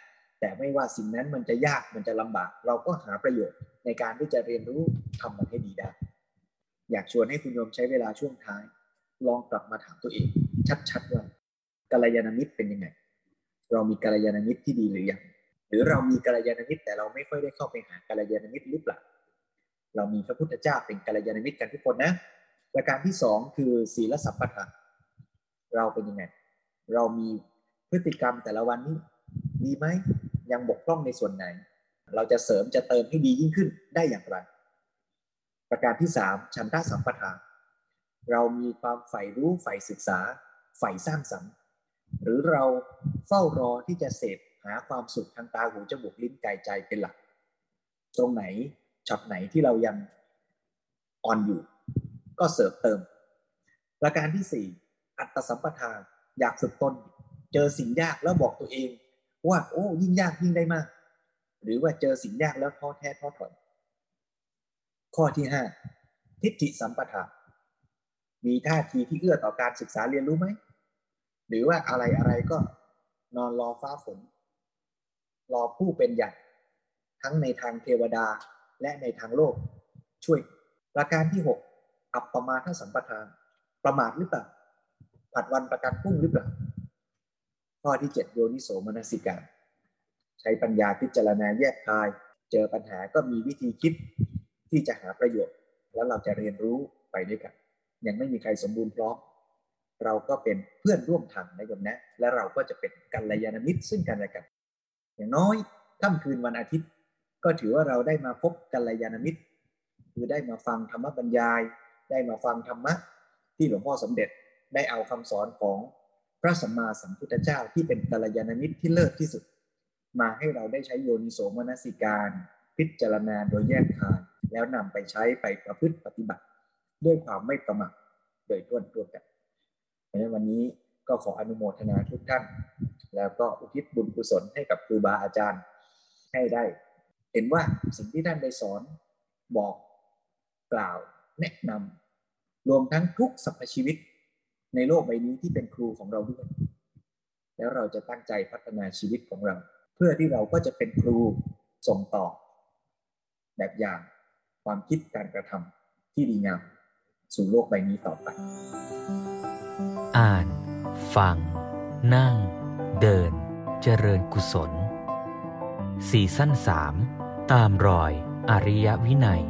แต่ไม่ว่าสิ่งนั้นมันจะยากมันจะลำบาก เราก็หาประโยชน์ในการที่จะเรียนรู้ทำมันให้ดีได้ อยากชวนให้คุณโยมใช้เวลาช่วงท้าย ลองกลับมาถามตัวเอง ชัดๆว่ากัลยาณมิตรเป็นยังไง เรามีกัลยาณมิตรที่ดีหรือยังหรือเรามีกัลยาณมิตรแต่เราไม่ค่อยได้เข้าไปหากัลยาณมิตรหรือเปล่าเรามีพระพุทธเจ้าเป็นกัลยาณมิตรกันทุกคนนะประการที่สองคือศีลสัมปทานเราเป็นยังไงเรามีพฤติกรรมแต่ละวันนี้ดีไหมยังบกพร่องในส่วนไหน เราจะเสริมจะเติมให้ดียิ่งขึ้นได้อย่างไร ประการที่สามฉันทะสัมปทานเรามีความใฝ่รู้ใฝ่ศึกษาใฝ่สร้างสรรค์ หรือเราเฝ้ารอที่จะเสพหาความสุขทางตาหูจมูกลิ้นกายใจเป็นหลัก ตรงไหนช็อตไหนที่เรายังอ่อนอยู่ ก็เสริมเติม ประการที่สี่อัตสัมปทาอยากฝึกตนเจอสิ่งยากแล้วบอกตัวเอง ว่าโอ้ยิ่งยากยิ่งได้มาก หรือว่าเจอสิ่งยากแล้วท้อแท้ท้อถอย ข้อที่ห้าทิฏฐิสัมปทามีท่าทีที่เอื้อต่อการศึกษาเรียนรู้ไหม หรือว่าอะไรอะไรก็นอนรอฟ้าฝน รอผู้เป็นใหญ่ทั้งในทางเทวดาและในทางโลก ช่วยประการที่6อัปปมาทสัมปทานประมาทหรือเปล่าผัดวันประกันพุ่งหรือเปล่าข้อที่7โยนิโสมนสิกาใช้ปัญญาพิจารณาแยกคาย เจอปัญหาก็มีวิธีคิด ที่จะหาประโยชน์ แล้วเราจะเรียนรู้ไปด้วยกัน ยังไม่มีใครสมบูรณ์พร้อมเราก็เป็นเพื่อนร่วมทางนะโยมนะ และเราก็จะเป็นกัลยาณมิตรซึ่งกันและกัน อย่างน้อยค่ำคืนวันอาทิตย์ ก็ถือว่าเราได้มาพบกัลยาณมิตร คือได้มาฟังธรรมบรรยาย ได้มาฟังธรรมะที่หลวงพ่อสมเด็จได้เอาคำสอนของพระสัมมาสัมพุทธเจ้าที่เป็นกัลยาณมิตรที่เลิศที่สุด มาให้เราได้ใช้โยนิโสมนสิการ พิจารณาโดยแยกทาง แล้วนำไปใช้ไปประพฤติปฏิบัติ ด้วยความไม่ประมาทโดยต้นตัวกันในวันนี้ก็ขออนุโมทนาทุกท่าน แล้วก็อุทิศบุญกุศลให้กับครูบาอาจารย์ให้ได้ เห็นว่าสิ่งที่ท่านได้สอนบอกกล่าวแนะนำรวมทั้งทุกสรรพชีวิตในโลกใบนี้ที่เป็นครูของเราด้วย แล้วเราจะตั้งใจพัฒนาชีวิตของเรา เพื่อที่เราก็จะเป็นครูส่งต่อ แบบอย่าง ความคิดการกระทำที่ดีงามสู่โลกใบนี้ต่อไป อ่าน ฟัง นั่ง เดิน เจริญกุศล สี่สั้นสาม ตามรอย อริยวินัย